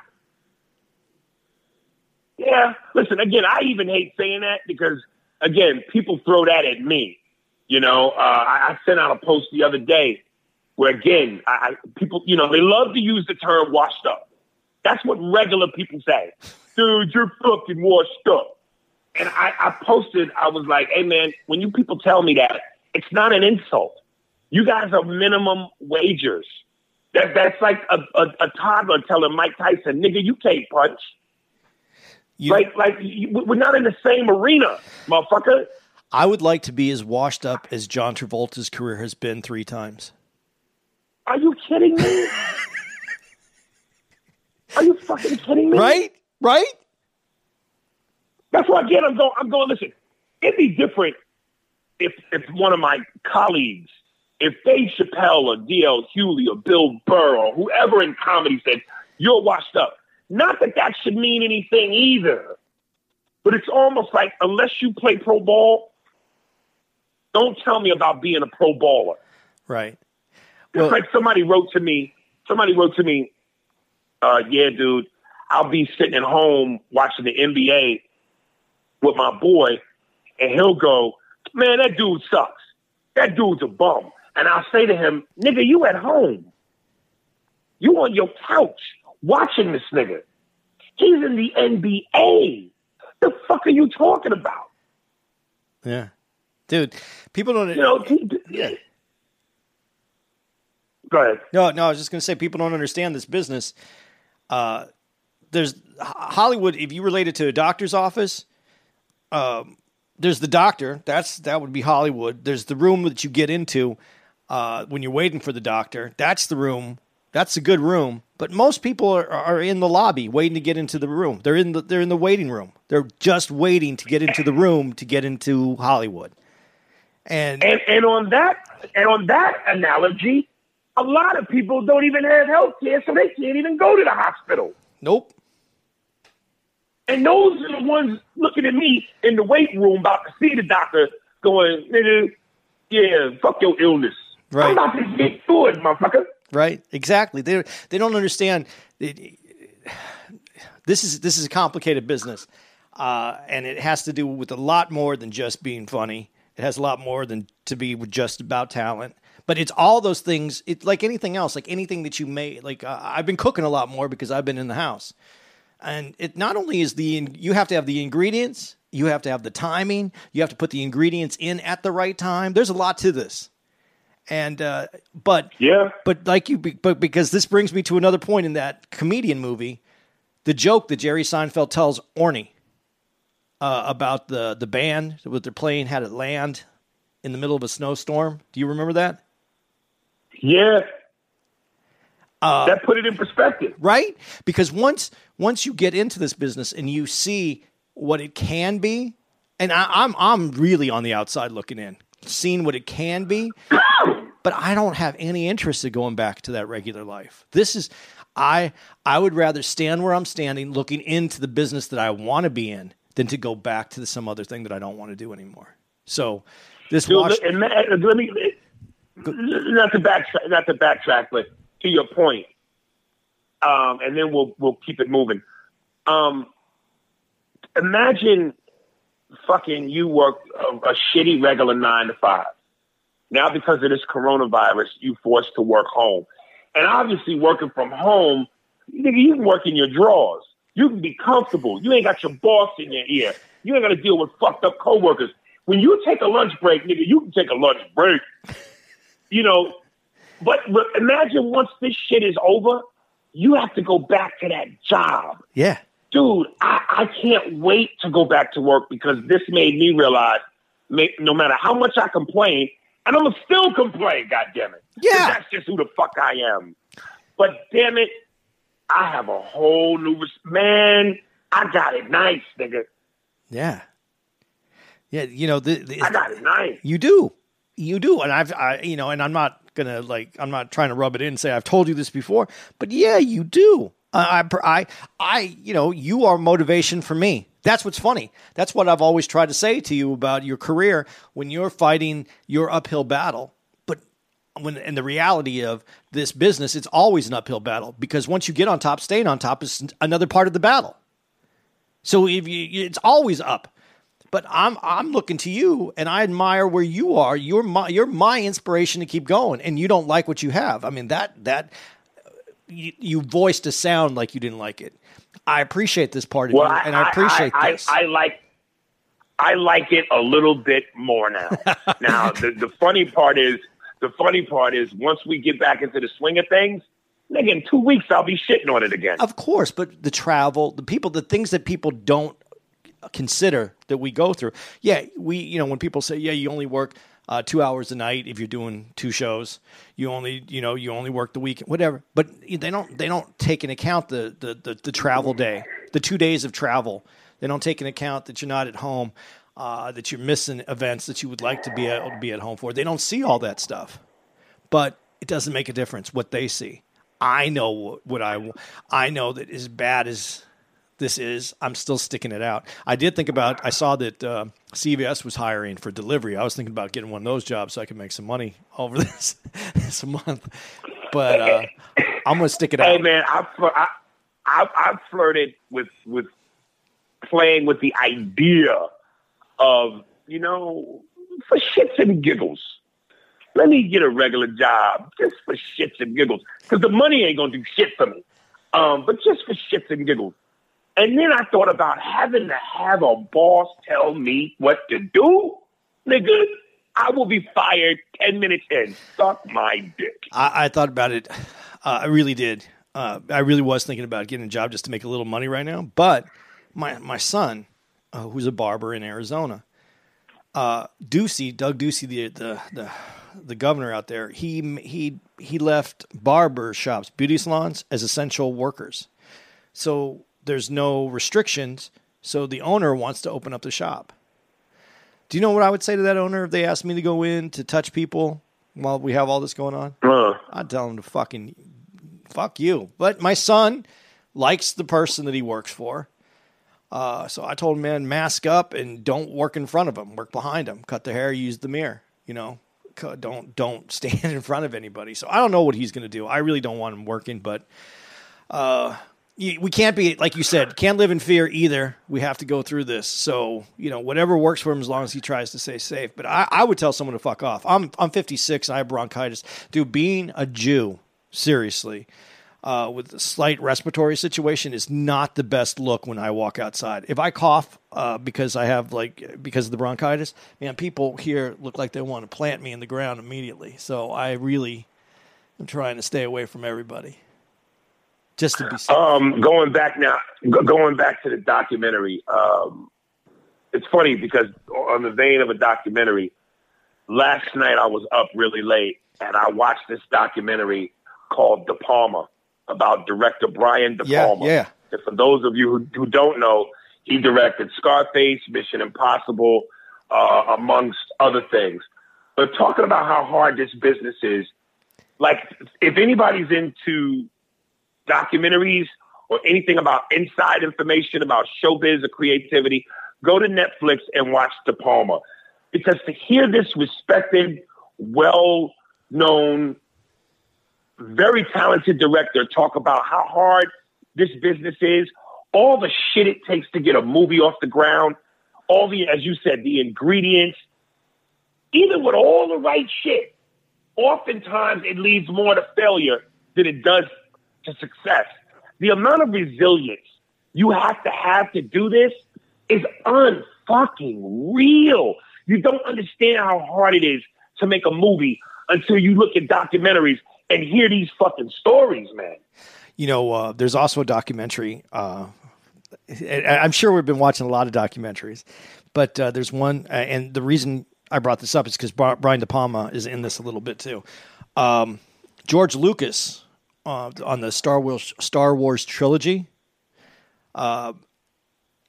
yeah. Listen, again, I even hate saying that because again, people throw that at me. You know, uh, I, I sent out a post the other day where again, I, I people, you know, they love to use the term "washed up." That's what regular people say. Dude, you're fucking washed up. And I, I posted, I was like, hey man, when you people tell me that, it's not an insult. You guys are minimum wagers. That, that's like a, a, a toddler telling Mike Tyson, nigga, you can't punch. You- Like, like we're not in the same arena, motherfucker. I would like to be as washed up as John Travolta's career has been three times. Are you kidding me? Are you fucking kidding me? Right? Right? That's why again I'm going. I'm going. Listen, it'd be different if if one of my colleagues, if Dave Chappelle or D.L. Hughley or Bill Burr or whoever in comedy said you're washed up. Not that that should mean anything either, but it's almost like unless you play pro ball, don't tell me about being a pro baller. Right. It's like somebody wrote to me. Somebody wrote to me, uh, "Yeah, dude, I'll be sitting at home watching the NBA with my boy, and he'll go, "Man, that dude sucks. That dude's a bum." And I'll say to him, "Nigga, you at home? You on your couch watching this nigga? He's in the NBA. The fuck are you talking about?" Yeah, dude. People don't. You know, yeah. Go ahead. No, no. I was just going to say people don't understand this business. Uh, there's Hollywood. If you relate it to a doctor's office, um, there's the doctor. That's that would be Hollywood. There's the room that you get into uh, when you're waiting for the doctor. That's the room. That's a good room. But most people are, are in the lobby waiting to get into the room. They're in the they're in the waiting room. They're just waiting to get into the room to get into Hollywood. And And and on that and on that analogy, a lot of people don't even have health care, so they can't even go to the hospital. nope. And those are the ones looking at me in the waiting room about to see the doctor going, nigga, yeah, fuck your illness. Right. I'm about to get through it, motherfucker. Right? Exactly. They they don't understand. This is this is a complicated business, uh, and it has to do with a lot more than just being funny. It has a lot more than to be just about talent. But it's all those things. It's like anything else, like anything that you may like. Uh, I've been cooking a lot more because I've been in the house, and it not only is the you have to have the ingredients, you have to have the timing, you have to put the ingredients in at the right time. There's a lot to this, and uh, but Yeah. but like you, but because this brings me to another point in that comedian movie, the joke that Jerry Seinfeld tells Orny uh, about the the band with their plane had it land in the middle of a snowstorm. Do you remember that? Yeah. Uh, that put it in perspective. Right? Because once once you get into this business and you see what it can be, and I, I'm I'm really on the outside looking in, seeing what it can be. but I don't have any interest in going back to that regular life. This is I I would rather stand where I'm standing looking into the business that I want to be in than to go back to some other thing that I don't want to do anymore. So this Dude, wash, and and let me not to backtrack, not to backtrack, but to your point, um, and then we'll we'll keep it moving. Um, imagine fucking you work a, a shitty regular nine to five. Now because of this coronavirus, you forced to work home, and obviously working from home, nigga, you can work in your drawers. You can be comfortable. You ain't got your boss in your ear. You ain't got to deal with fucked up coworkers. When you take a lunch break, nigga, you can take a lunch break. You know, but, imagine once this shit is over, you have to go back to that job. yeah, Dude, I, I can't wait to go back to work because this made me realize ma- no matter how much I complain, and I'm gonna still complain, God damn it. Yeah. That's just who the fuck I am. But damn it, I have a whole new res- man. I got it nice, nigga. yeah, yeah. You know, the, the, I got it nice. You do. You do. And I've, I, you know, and I'm not to like, I'm not trying to rub it in and say I've told you this before, but yeah, you do. I, I, I, you know, you are motivation for me. That's what's funny. That's what I've always tried to say to you about your career when you're fighting your uphill battle. But when, and the reality of this business, it's always an uphill battle because once you get on top, staying on top is another part of the battle. So if you, it's always up. But I'm I'm looking to you, and I admire where you are. You're my you're my inspiration to keep going, and you don't like what you have. I mean that that you, you voiced a sound like you didn't like it. I appreciate this part of Well, you, and I, appreciate I, this. I, I like I like it a little bit more now. now the, the funny part is the funny part is once we get back into the swing of things, nigga, in two weeks I'll be shitting on it again. Of course, but the travel, the people, the things that people don't consider that we go through. Yeah, we, you know, when people say, yeah, you only work uh, two hours a night if you're doing two shows, you only, you know, you only work the weekend, whatever. But they don't, they don't take into account the the the, the travel day, the two days of travel. They don't take into account that you're not at home, uh, that you're missing events that you would like to be able to be at home for. They don't see all that stuff but it doesn't make a difference what they see. I know what, what I I know that as bad as this is, I'm still sticking it out. I did think about. I saw that uh, CVS was hiring for delivery. I was thinking about getting one of those jobs so I could make some money over this this month. But uh, I'm gonna stick it Hey out. Hey man, I, I I I flirted with with playing with the idea of you know, for shits and giggles. Let me get a regular job just for shits and giggles. Because the money ain't going to do shit for me. Um, but just for shits and giggles. And then I thought about having to have a boss tell me what to do. Nigga, I will be fired 10 minutes in. Suck my dick. I, I thought about it. Uh, I really did. Uh, I really was thinking about getting a job just to make a little money right now. But my, my son, uh, who's a barber in Arizona, uh, Ducey, Doug Ducey, the, the, the, the governor out there, he, he, he left barber shops, beauty salons as essential workers. So there's no restrictions. So the owner wants to open up the shop. Do you know what I would say to that owner if they asked me to go in to touch people while we have all this going on? Uh, I'd tell him to fucking fuck you. But my son likes the person that he works for. Uh, so I told him, man, mask up and don't work in front of him. Work behind him. Cut the hair. Use the mirror. You know, don't don't stand in front of anybody. So I don't know what he's going to do. I really don't want him working, but uh, we can't be like you said can't live in fear either. We have to go through this. So you know whatever works for him as long as he tries to stay safe. But i, I would tell someone to fuck off. I'm, I'm 56 and i have bronchitis. Dude being a jew seriously uh, with a slight respiratory situation is not the best look when i walk outside. If i cough uh, because i have like because of the bronchitis man people here look like they want to plant me in the ground immediately. So i really am trying to stay away from everybody just to be safe. Um, going back now, going back to the documentary. Um, it's funny because on the vein of a documentary, last night I was up really late and I watched this documentary called De Palma about director Brian De Palma. Yeah, yeah. And for those of you who, who don't know, he directed Scarface, Mission Impossible, uh, amongst other things. But talking about how hard this business is, like if anybody's into documentaries or anything about inside information about showbiz or creativity, go to Netflix and watch De Palma. Because to hear this respected, well known, very talented director talk about how hard this business is, all the shit it takes to get a movie off the ground, all the, as you said, the ingredients, even with all the right shit, oftentimes it leads more to failure than it does to success. The amount of resilience you have to have to do this is unfucking real. You don't understand how hard it is to make a movie until you look at documentaries and hear these fucking stories, man. You know, uh, there's also a documentary. Uh, I'm sure we've been watching a lot of documentaries, but uh, there's one, uh, and the reason I brought this up is because Brian De Palma is in this a little bit too. Um, George Lucas uh, on the Star Wars Star Wars trilogy. Uh,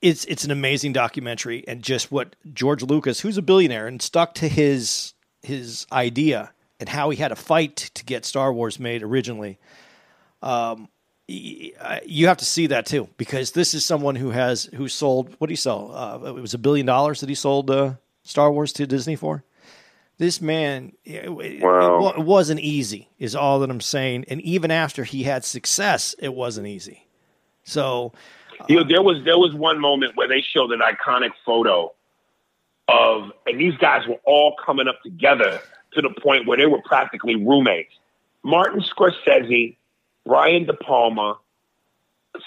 it's it's an amazing documentary, and just what George Lucas, who's a billionaire and stuck to his his idea and how he had a fight to get Star Wars made originally. Um, you have to see that too because this is someone who has who sold what did he sell? Uh, it was a billion dollars that he sold uh, Star Wars to Disney for this man it, wow. it, wasn't easy is all that i'm saying. And even after he had success it wasn't easy. So you know, uh, there was there was one moment where they showed an iconic photo of and these guys were all coming up together to the point where they were practically roommates. Martin scorsese brian de palma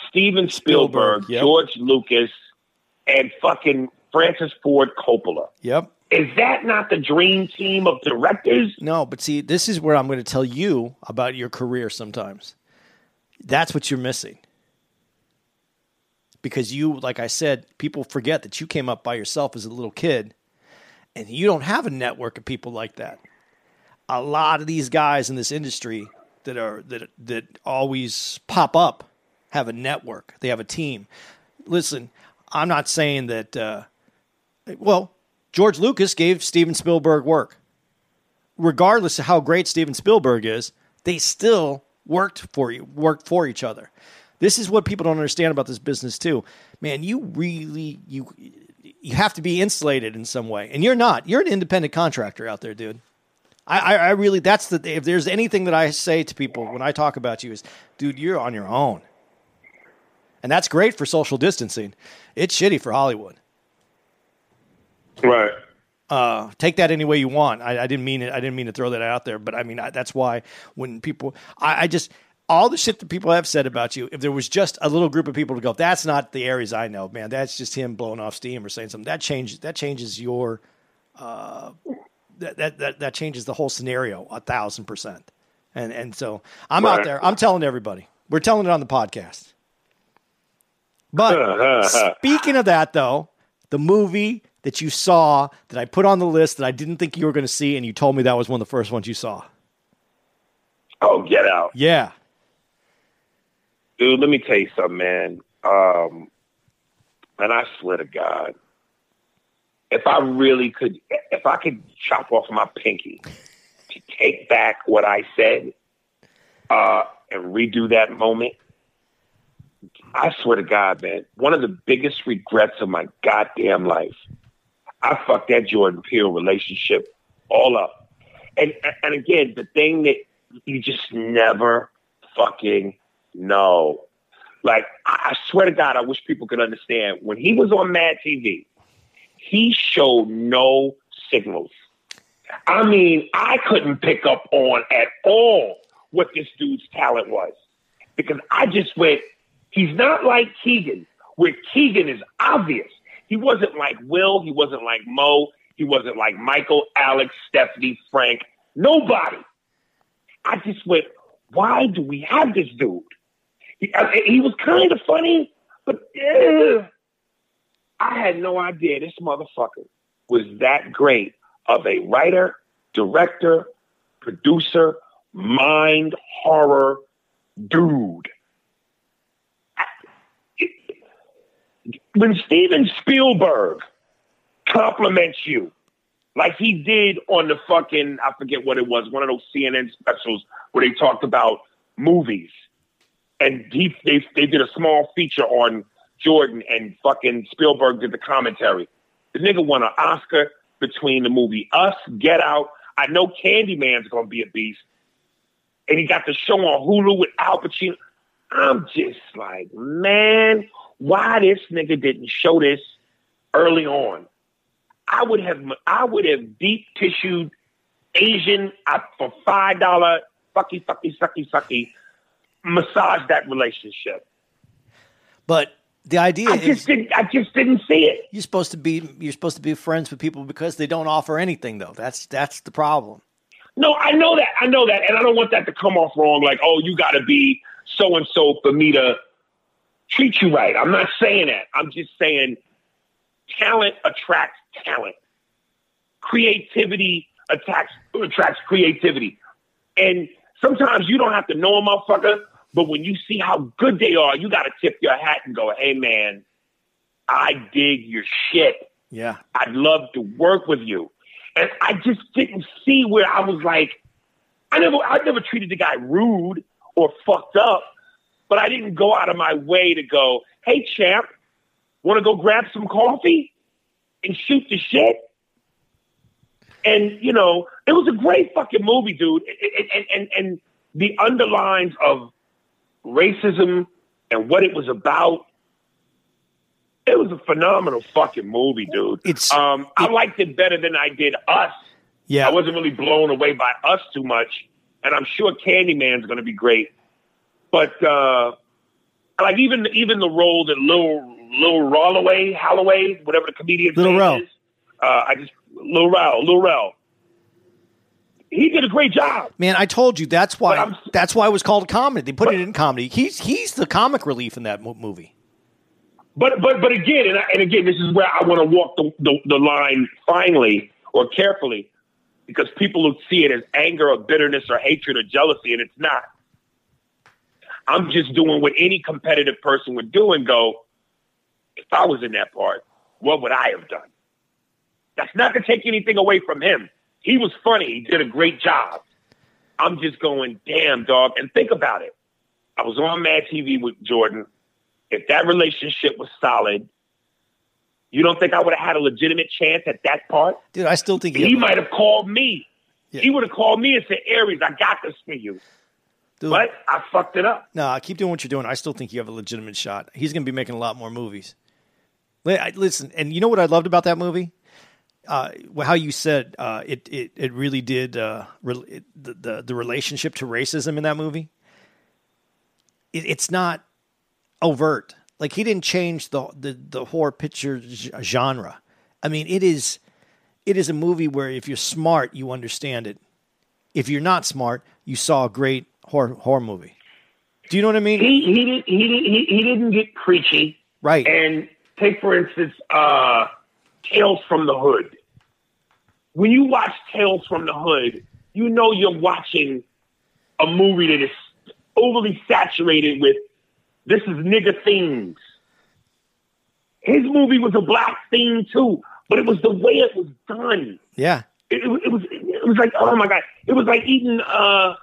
steven spielberg, Spielberg yep. george lucas and fucking francis ford coppola. Yep is that not the dream team of directors? No, but see, this is where I'm going to tell you about your career sometimes. That's what you're missing. Because you, like I said, people forget that you came up by yourself as a little kid and you don't have a network of people like that. A lot of these guys in this industry that are that that always pop up have a network. They have a team. Listen, I'm not saying that uh, well, George Lucas gave Steven Spielberg work. Regardless of how great Steven Spielberg is, they still worked for you, worked for each other. This is what people don't understand about this business too. Man, you really you you have to be insulated in some way, and you're not. You're an independent contractor out there, dude. I, I, I really that's the if there's anything that I say to people when I talk about you is, dude, you're on your own, and that's great for social distancing. It's shitty for Hollywood. Right. Uh, take that any way you want. I, I, didn't mean it. I didn't mean to throw that out there, but I mean I, that's why when people, I, I, just all the shit that people have said about you. If there was just a little group of people to go, that's not the Aries I know, man. That's just him blowing off steam or saying something. That changes. That changes your. Uh, that, that that that changes the whole scenario a thousand percent. And and so I'm right. out there. I'm telling everybody. We're telling it on the podcast. But speaking of that, though, the movie that you saw that I put on the list that I didn't think you were going to see, and you told me that was one of the first ones you saw. Oh, Get Out. Yeah. Dude, let me tell you something, man. Um, and I swear to God, if I really could, if I could chop off my pinky to take back what I said uh, and redo that moment, I swear to God, man, one of the biggest regrets of my goddamn life. I fucked that Jordan Peele relationship all up. And and again, the thing that you just never fucking know. Like I swear to God, I wish people could understand. When he was on Mad TV, he showed no signals. I mean, I couldn't pick up on at all what this dude's talent was because I just went, He's not like Keegan, where Keegan is obvious. He wasn't like Will. He wasn't like Mo. He wasn't like Michael, Alex, Stephanie, Frank. Nobody. I just went, why do we have this dude? He, I, he was kind of funny, but uh, I had no idea this motherfucker was that great of a writer, director, producer, mind horror dude. When Steven Spielberg compliments you, like he did on the fucking, I forget what it was, one of those CNN specials where they talked about movies. And he, they, they did a small feature on Jordan and fucking Spielberg did the commentary. The nigga won an Oscar between the movie Us, Get Out. I know Candyman's gonna be a beast. And he got the show on Hulu with Al Pacino. I'm just like, man, why this nigga didn't show this early on. I would have I would have deep tissued Asian uh, for five dollar fucky fucky sucky sucky massage that relationship. But the idea I just didn't I just didn't see it. You're supposed to be you're supposed to be friends with people because they don't offer anything though. That's that's the problem. No, I know that. I know that. And I don't want that to come off wrong like, oh, you gotta be so and so for me to treat you right. I'm not saying that. I'm just saying talent attracts talent. Creativity attracts attracts creativity. And sometimes you don't have to know a motherfucker, but when you see how good they are, you got to tip your hat and go, "Hey, man, I dig your shit. Yeah, I'd love to work with you." And I just didn't see where I was like, I never, I never treated the guy rude or fucked up but I didn't go out of my way to go, hey, champ, want to go grab some coffee and shoot the shit? And, you know, it was a great fucking movie, dude. And, and, and the underlines of racism and what it was about. It was a phenomenal fucking movie, dude. It's um, it, I liked it better than I did Us. Yeah, I wasn't really blown away by Us too much, and I'm sure Candyman's going to be great. But uh, like even even the role that Lil Lil Rolloway, Holloway, whatever the comedian Lil Rel. is, uh, I just Lil Rel, Lil Rel. He did a great job. Man, I told you that's why that's why it was called comedy. They put but, it in comedy. He's he's the comic relief in that movie. But but but again, and, and again, this is where I want to walk the, the, the line finely or carefully, because people will see it as anger or bitterness or hatred or jealousy, and it's not. I'm just doing what any competitive person would do and go, if I was in that part, what would I have done? That's not to take anything away from him. He was funny. He did a great job. I'm just going, damn, dog. And think about it. I was on Mad TV with Jordan. If that relationship was solid, you don't think I would have had a legitimate chance at that part? Dude, I still think he, might have called me. Yeah. He would have called me and said, Aries, I got this for you. Dude, but I fucked it up. No, keep doing what you're doing. I still think you have a legitimate shot. He's going to be making a lot more movies. Listen, and you know what I loved about that movie? uh, how you said uh, it, it it really did uh, re- it, the, the the relationship to racism in that movie. It, it's not overt. Like he didn't change the the the horror picture genre. I mean, it is it is a movie where if you're smart, you understand it. If you're not smart, you saw a great horror horror movie. Do you know what I mean? He he did he did, he, he didn't get preachy. Right. And take for instance, uh, Tales from the Hood. When you watch Tales from the Hood, you know you're watching a movie that is overly saturated with this is nigger things. His movie was a black theme too, but it was the way it was done. Yeah. It, it, it was it was like oh my god, it was like eating uh,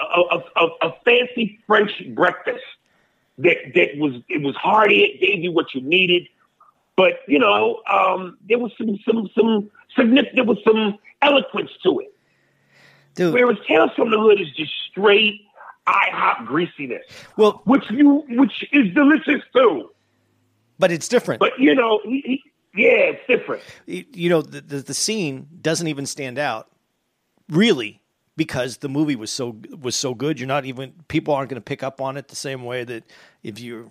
a, a, a, fancy French breakfast that that was it was hearty. It gave you what you needed, but you know um, there was some some some significant there was some eloquence to it. Dude. Whereas Tales from the Hood is just straight IHOP greasiness. Well, which you which is delicious too. But it's different. But you know, he, he, yeah, it's different. You know, the, the the scene doesn't even stand out, really, because the movie was so was so good. You're not even people aren't going to pick up on it the same way that if you,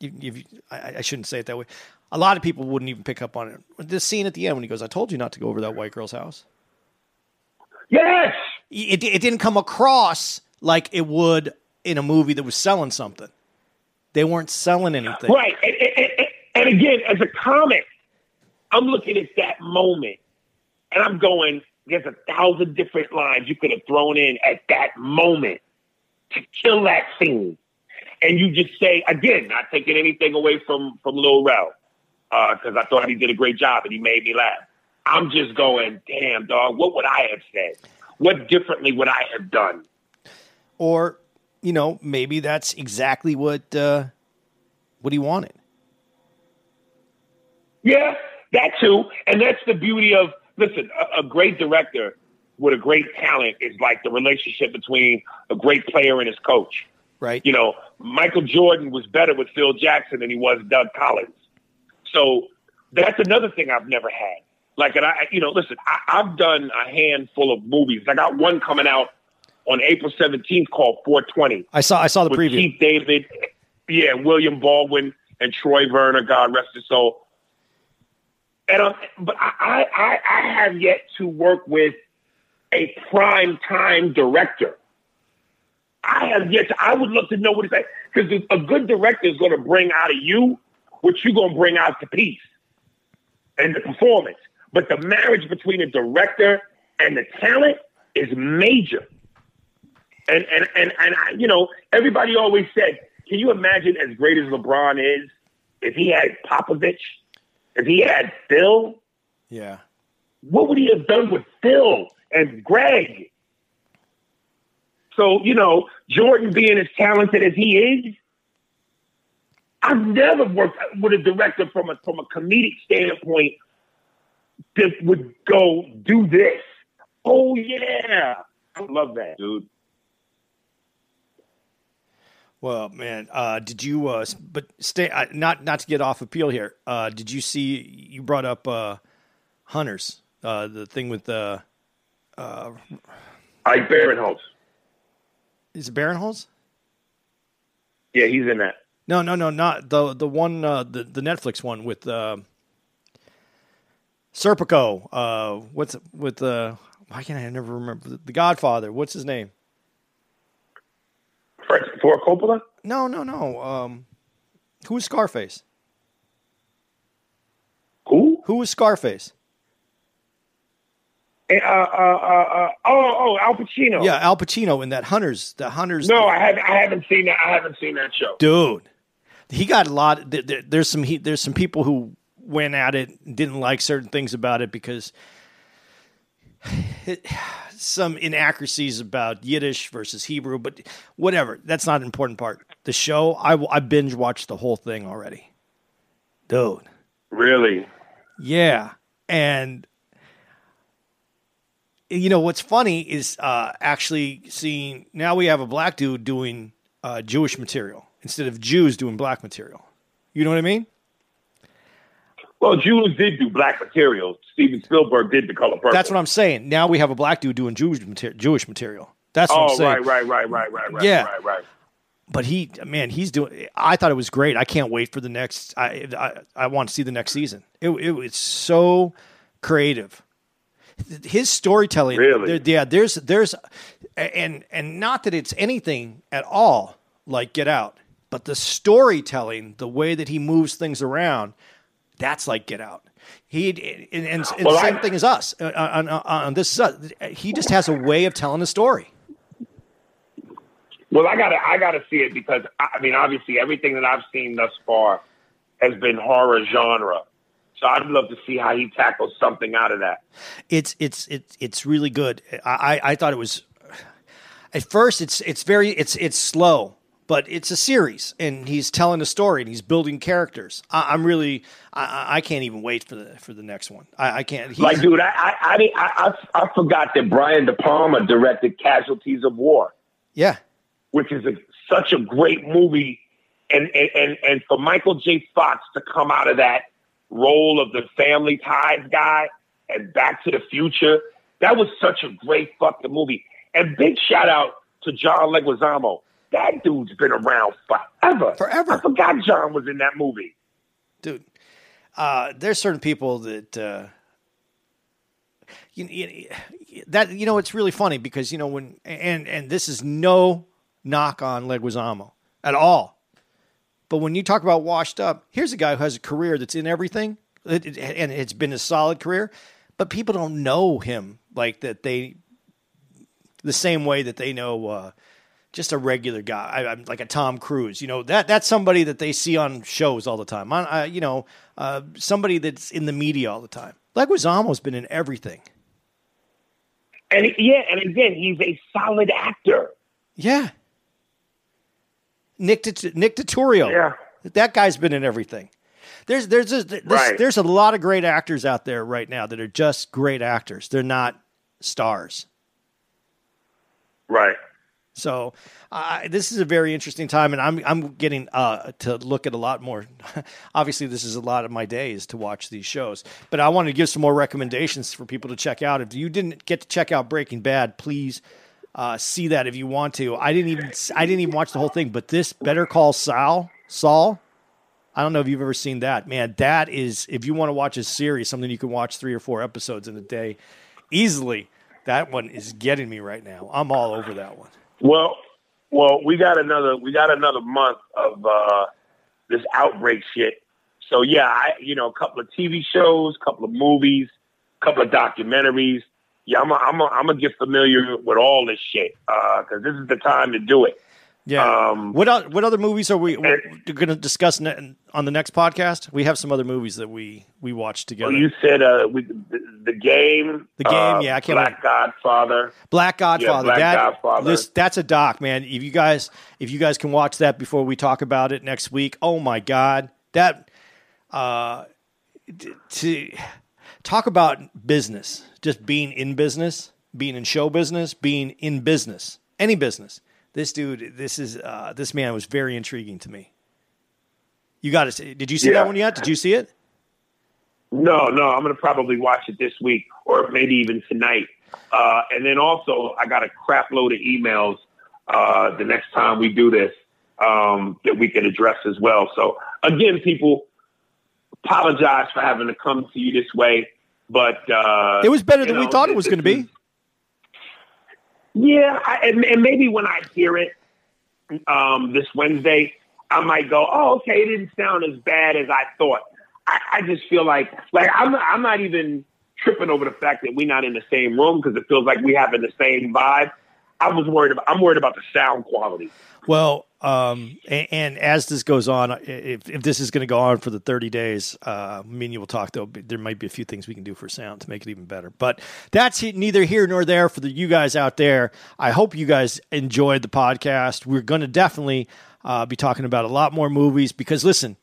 if, you, I, I shouldn't say it that way. A lot of people wouldn't even pick up on it. This scene at the end when he goes, "I told you not to go over that white girl's house." Yes, it it didn't come across like it would in a movie that was selling something. They weren't selling anything. Right. And, and, and, again, as a comic, I'm looking at that moment and I'm going, there's a thousand different lines you could have thrown in at that moment to kill that scene. And you just say, again, not taking anything away from, from Lil Rel, because uh, I thought he did a great job and he made me laugh. I'm just going, damn, dog, what would I have said? What differently would I have done? Or, you know, maybe that's exactly what uh, what he wanted. Yeah, that too. And that's the beauty of listen, a, a great director with a great talent is like the relationship between a great player and his coach. Right. You know, Michael Jordan was better with Phil Jackson than he was Doug Collins. So that's another thing I've never had. Like, and I, you know, listen, I, I've done a handful of movies. I got one coming out on April 17th called 420. I saw, I saw the preview. Keith David, yeah, William Baldwin and Troy Verner, God rest his soul. And but I, I, I have yet to work with a prime time director. I have yet to. I would love to know what it's like because a good director is going to bring out of you what you're going to bring out the piece and the performance. But the marriage between the director and the talent is major. And and and and I, you know, everybody always said, "Can you imagine as great as LeBron is if he had Popovich, if he had Phil? Yeah, what would he have done with Phil and Greg?" So you know, Jordan being as talented as he is, I've never worked with a director from a from a comedic standpoint that would go do this. Oh yeah, I love that, dude. Well, man, uh, did you? Uh, but stay. Uh, not not to get off appeal here. Uh, did you see? You brought up uh, Hunters, uh, the thing with the. Uh, Ike Barinholtz. Is it Barinholtz? Yeah, he's in that. No, no, no, not the the one uh, the the Netflix one with uh, Serpico. Uh, what's with the? Uh, why can't I never remember the Godfather? What's his name? Coppola? No, no, no. Um, who was Scarface? Who? Who was Scarface? Uh, uh, uh, oh, oh, Al Pacino. Yeah, Al Pacino in that Hunters. The Hunters. No, I haven't. I haven't seen that. I haven't seen that show. Dude, he got a lot. There's some. There's some people who went at it, didn't like certain things about it because some inaccuracies about Yiddish versus Hebrew, but whatever. That's not an important part. The show, I, I binge watched the whole thing already. Dude. Really? Yeah. And, you know, what's funny is uh, actually seeing now we have a black dude doing uh, Jewish material instead of Jews doing black material. You know what I mean? Well, Jews did do black material. Steven Spielberg did the color purple. That's what I'm saying. Now we have a black dude doing Jewish material. Jewish material. That's what Oh, I'm saying. right, right, right, right, right, right, Yeah. right, right. But he, man, he's doing. I thought it was great. I can't wait for the next. I I, I want to see the next season. It it was so creative. His storytelling, Really? there- yeah. There's there's, and and not that it's anything at all like Get Out, but the storytelling, the way that he moves things around, that's like Get Out. He and, and, and Well, the same I- thing as us uh, on, on, on this is us. He just has a way of telling a story. Well, I gotta, I gotta see it because I I mean, obviously, everything that I've seen thus far has been horror genre. So I'd love to see how he tackles something out of that. it's it's it's it's really good. I, I I thought it was at first it's it's very it's it's slow, but it's a series, and he's telling a story and he's building characters. I, I'm really I- I, can't even wait for the for the next one. I, I can't. He, Like, dude, I, I, I, I, I, I forgot that Brian De Palma directed Casualties of War. yeah, which is a, such a great movie. And, and, and, and for Michael J. Fox to come out of that role of the family ties guy and Back to the Future, that was such a great fucking movie. And big shout out to John Leguizamo. That dude's been around forever. Forever. I forgot John was in that movie. dude. Uh, there's certain people that uh, you, you, that you know it's really funny because you know when and and this is no knock on Leguizamo at all, but when you talk about washed up, here's a guy who has a career that's in everything, it, it- and it's been a solid career, but people don't know him like that. They the same way that they know. Uh, just a regular guy, I, I'm like a Tom Cruise. You know that that's somebody that they see on shows all the time. On, uh, you know, uh, somebody that's in the media all the time. Leguizamo's been in everything. And yeah, and again, he's a solid actor. Yeah. Nick Nick Turturro. Yeah. That guy's been in everything. There's there's a, there's, Right. there's a lot of great actors out there right now that are just great actors. They're not stars. Right. So uh, this is a very interesting time, and I'm I'm getting uh, to look at a lot more. Obviously, this is a lot of my days to watch these shows, but I wanted to give some more recommendations for people to check out. If you didn't get to check out Breaking Bad, please uh, see that if you want to. I didn't even I didn't even watch the whole thing, but this Better Call Saul Saul. I don't know if you've ever seen that, man. That is, if you want to watch a series, something you can watch three or four episodes in a day easily. That one is getting me right now. I'm all over that one. Well, well, we got another we got another month of uh, this outbreak shit. So yeah, I you know a couple of TV shows, a couple of movies, a couple of documentaries. Yeah, I'm a, I'm a, I'm gonna get familiar with all this shit because this is the time to do it. Yeah. Um, what o- what other movies are we going to discuss ne- on the next podcast? We have some other movies that we we watched together. Well, you said uh, we, the, the game, The Game, uh, yeah, I can't Black Godfather. Black Godfather. Black that, Godfather. this- that's a doc, man. If you guys if you guys can watch that before we talk about it next week, oh my god, that uh, to talk about business, just being in business, being in show business, being in business, any business. This dude, this is uh, this man was very intriguing to me. You got to see. Did you see Yeah. that one yet? Did you see it? No, no, I'm gonna probably watch it this week or maybe even tonight. Uh, and then also, I got a crap load of emails uh, the next time we do this um, that we can address as well. So again, people, apologize for having to come to you this way, but uh, It was better than we thought it was going to be. Yeah, I, and, and maybe when I hear it um, this Wednesday, I might go, "Oh, okay, it didn't sound as bad as I thought." I, I just feel like, like I'm, I'm not even tripping over the fact that we're not in the same room because it feels like we having the same vibe. I was worried about. I'm worried about the sound quality. Well, um, and, and as this goes on, if, if this is going to go on for the 30 days, uh, me and you will talk, though. There might be a few things we can do for sound to make it even better. But that's neither here nor there for the you guys out there. I hope you guys enjoyed the podcast. We're going to definitely uh, be talking about a lot more movies because, listen,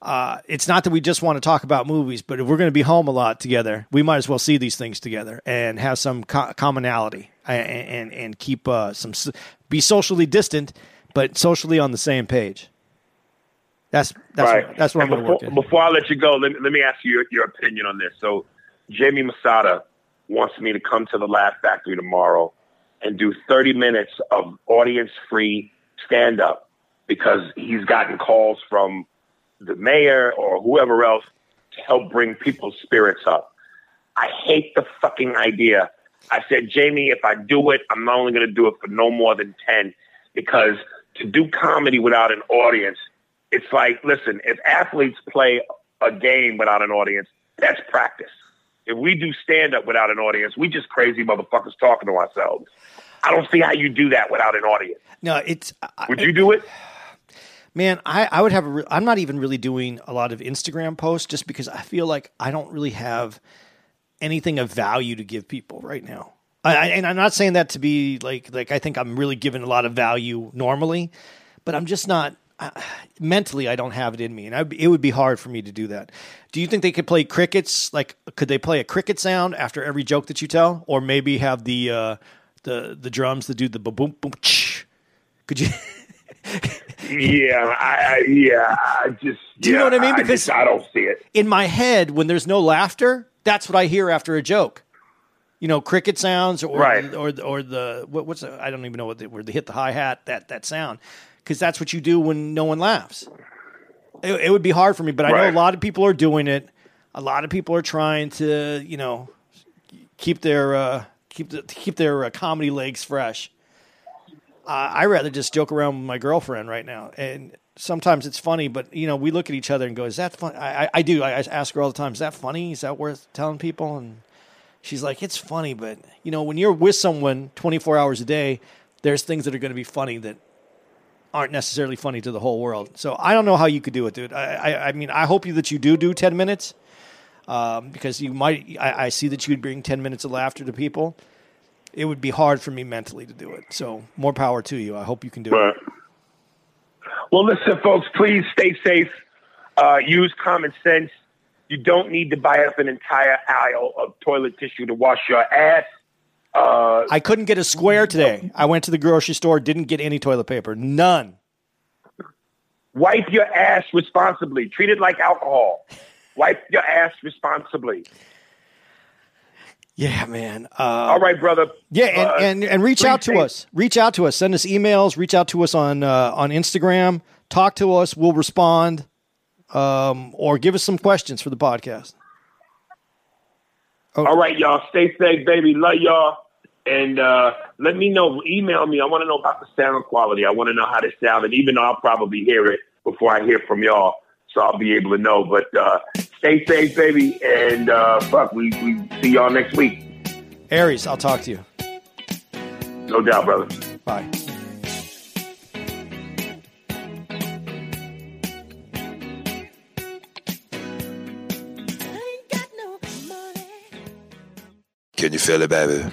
uh, it's not that we just want to talk about movies, but if we're going to be home a lot together, we might as well see these things together and have some co- commonality and and, and keep uh, some be socially distant, but socially on the same page. That's that's right. what, that's what And I'm going to before, work. Before I let you go, let, me- let me ask you your, your opinion on this. So, Jamie Masada wants me to come to the Laugh Factory tomorrow and do 30 minutes of audience free stand up because he's gotten calls from the mayor or whoever else to help bring people's spirits up. I hate the fucking idea. I said, Jamie, if I do it, I'm not only going to do it for no more than 10 because to do comedy without an audience, it's like, listen, if athletes play a game without an audience, that's practice. If we do stand up without an audience, we just crazy motherfuckers talking to ourselves. I don't see how you do that without an audience. No, it's I- Would you do it? Man, I, I would have a re- I'm not even really doing a lot of Instagram posts just because I feel like I don't really have anything of value to give people right now. I, I, and I'm not saying that to be like like I think I'm really giving a lot of value normally, but I'm just not I, mentally. I don't have it in me, and I, it would be hard for me to do that. Do you think they could play crickets? Like, could they play a cricket sound after every joke that you tell, or maybe have the uh, the the drums that do the boom boom boom? Ch- could you? Yeah, I, I yeah, I just. Do you know what I mean? I Because- just, I don't see it. in my head when there's no laughter, that's what I hear after a joke. You know, cricket sounds or Right. or or the what, what's the, I don't even know what they, where they hit the hi hat that that sound because that's what you do when no one laughs. It, it would be hard for me, but I know a lot of people are doing it. A lot of people are trying to you know keep their uh, keep the, keep their uh, comedy legs fresh. Uh, I rather just joke around with my girlfriend right now, and sometimes it's funny. But you know, we look at each other and go, "Is that fun?" I, I, do. I, I ask her all the time, "Is that funny? Is that worth telling people?" And she's like, "It's funny, but you know, when you're with someone 24 hours a day, there's things that are going to be funny that aren't necessarily funny to the whole world." So I don't know how you could do it, dude. I, I, I mean, I hope you that you do do 10 minutes um, because you might. I, I see that you'd bring 10 minutes of laughter to people. It would be hard for me mentally to do it. So more power to you. I hope you can do it. Well, listen, folks, please stay safe. Uh, use common sense. You don't need to buy up an entire aisle of toilet tissue to wash your ass. Uh, I couldn't get a square today. I went to the grocery store, didn't get any toilet paper. None. wipe your ass responsibly. Treat it like alcohol. Wipe your ass responsibly. Yeah, man. Uh, All right, brother. yeah, and, Uh, and, and reach out to us. Reach out to us. Send us emails. Reach out to us on uh, on Instagram. Talk to us. We'll respond. Um, or give us some questions for the podcast. All right, y'all. Stay safe, baby. Love y'all. And uh, let me know. Email me. I want to know about the sound quality. I want to know how this sounded, even though I'll probably hear it before I hear from y'all. So I'll be able to know. But uh, stay safe, baby. And uh, fuck, we, we see y'all next week. Aries, I'll talk to you. No doubt, brother. Bye. Can you feel it, baby?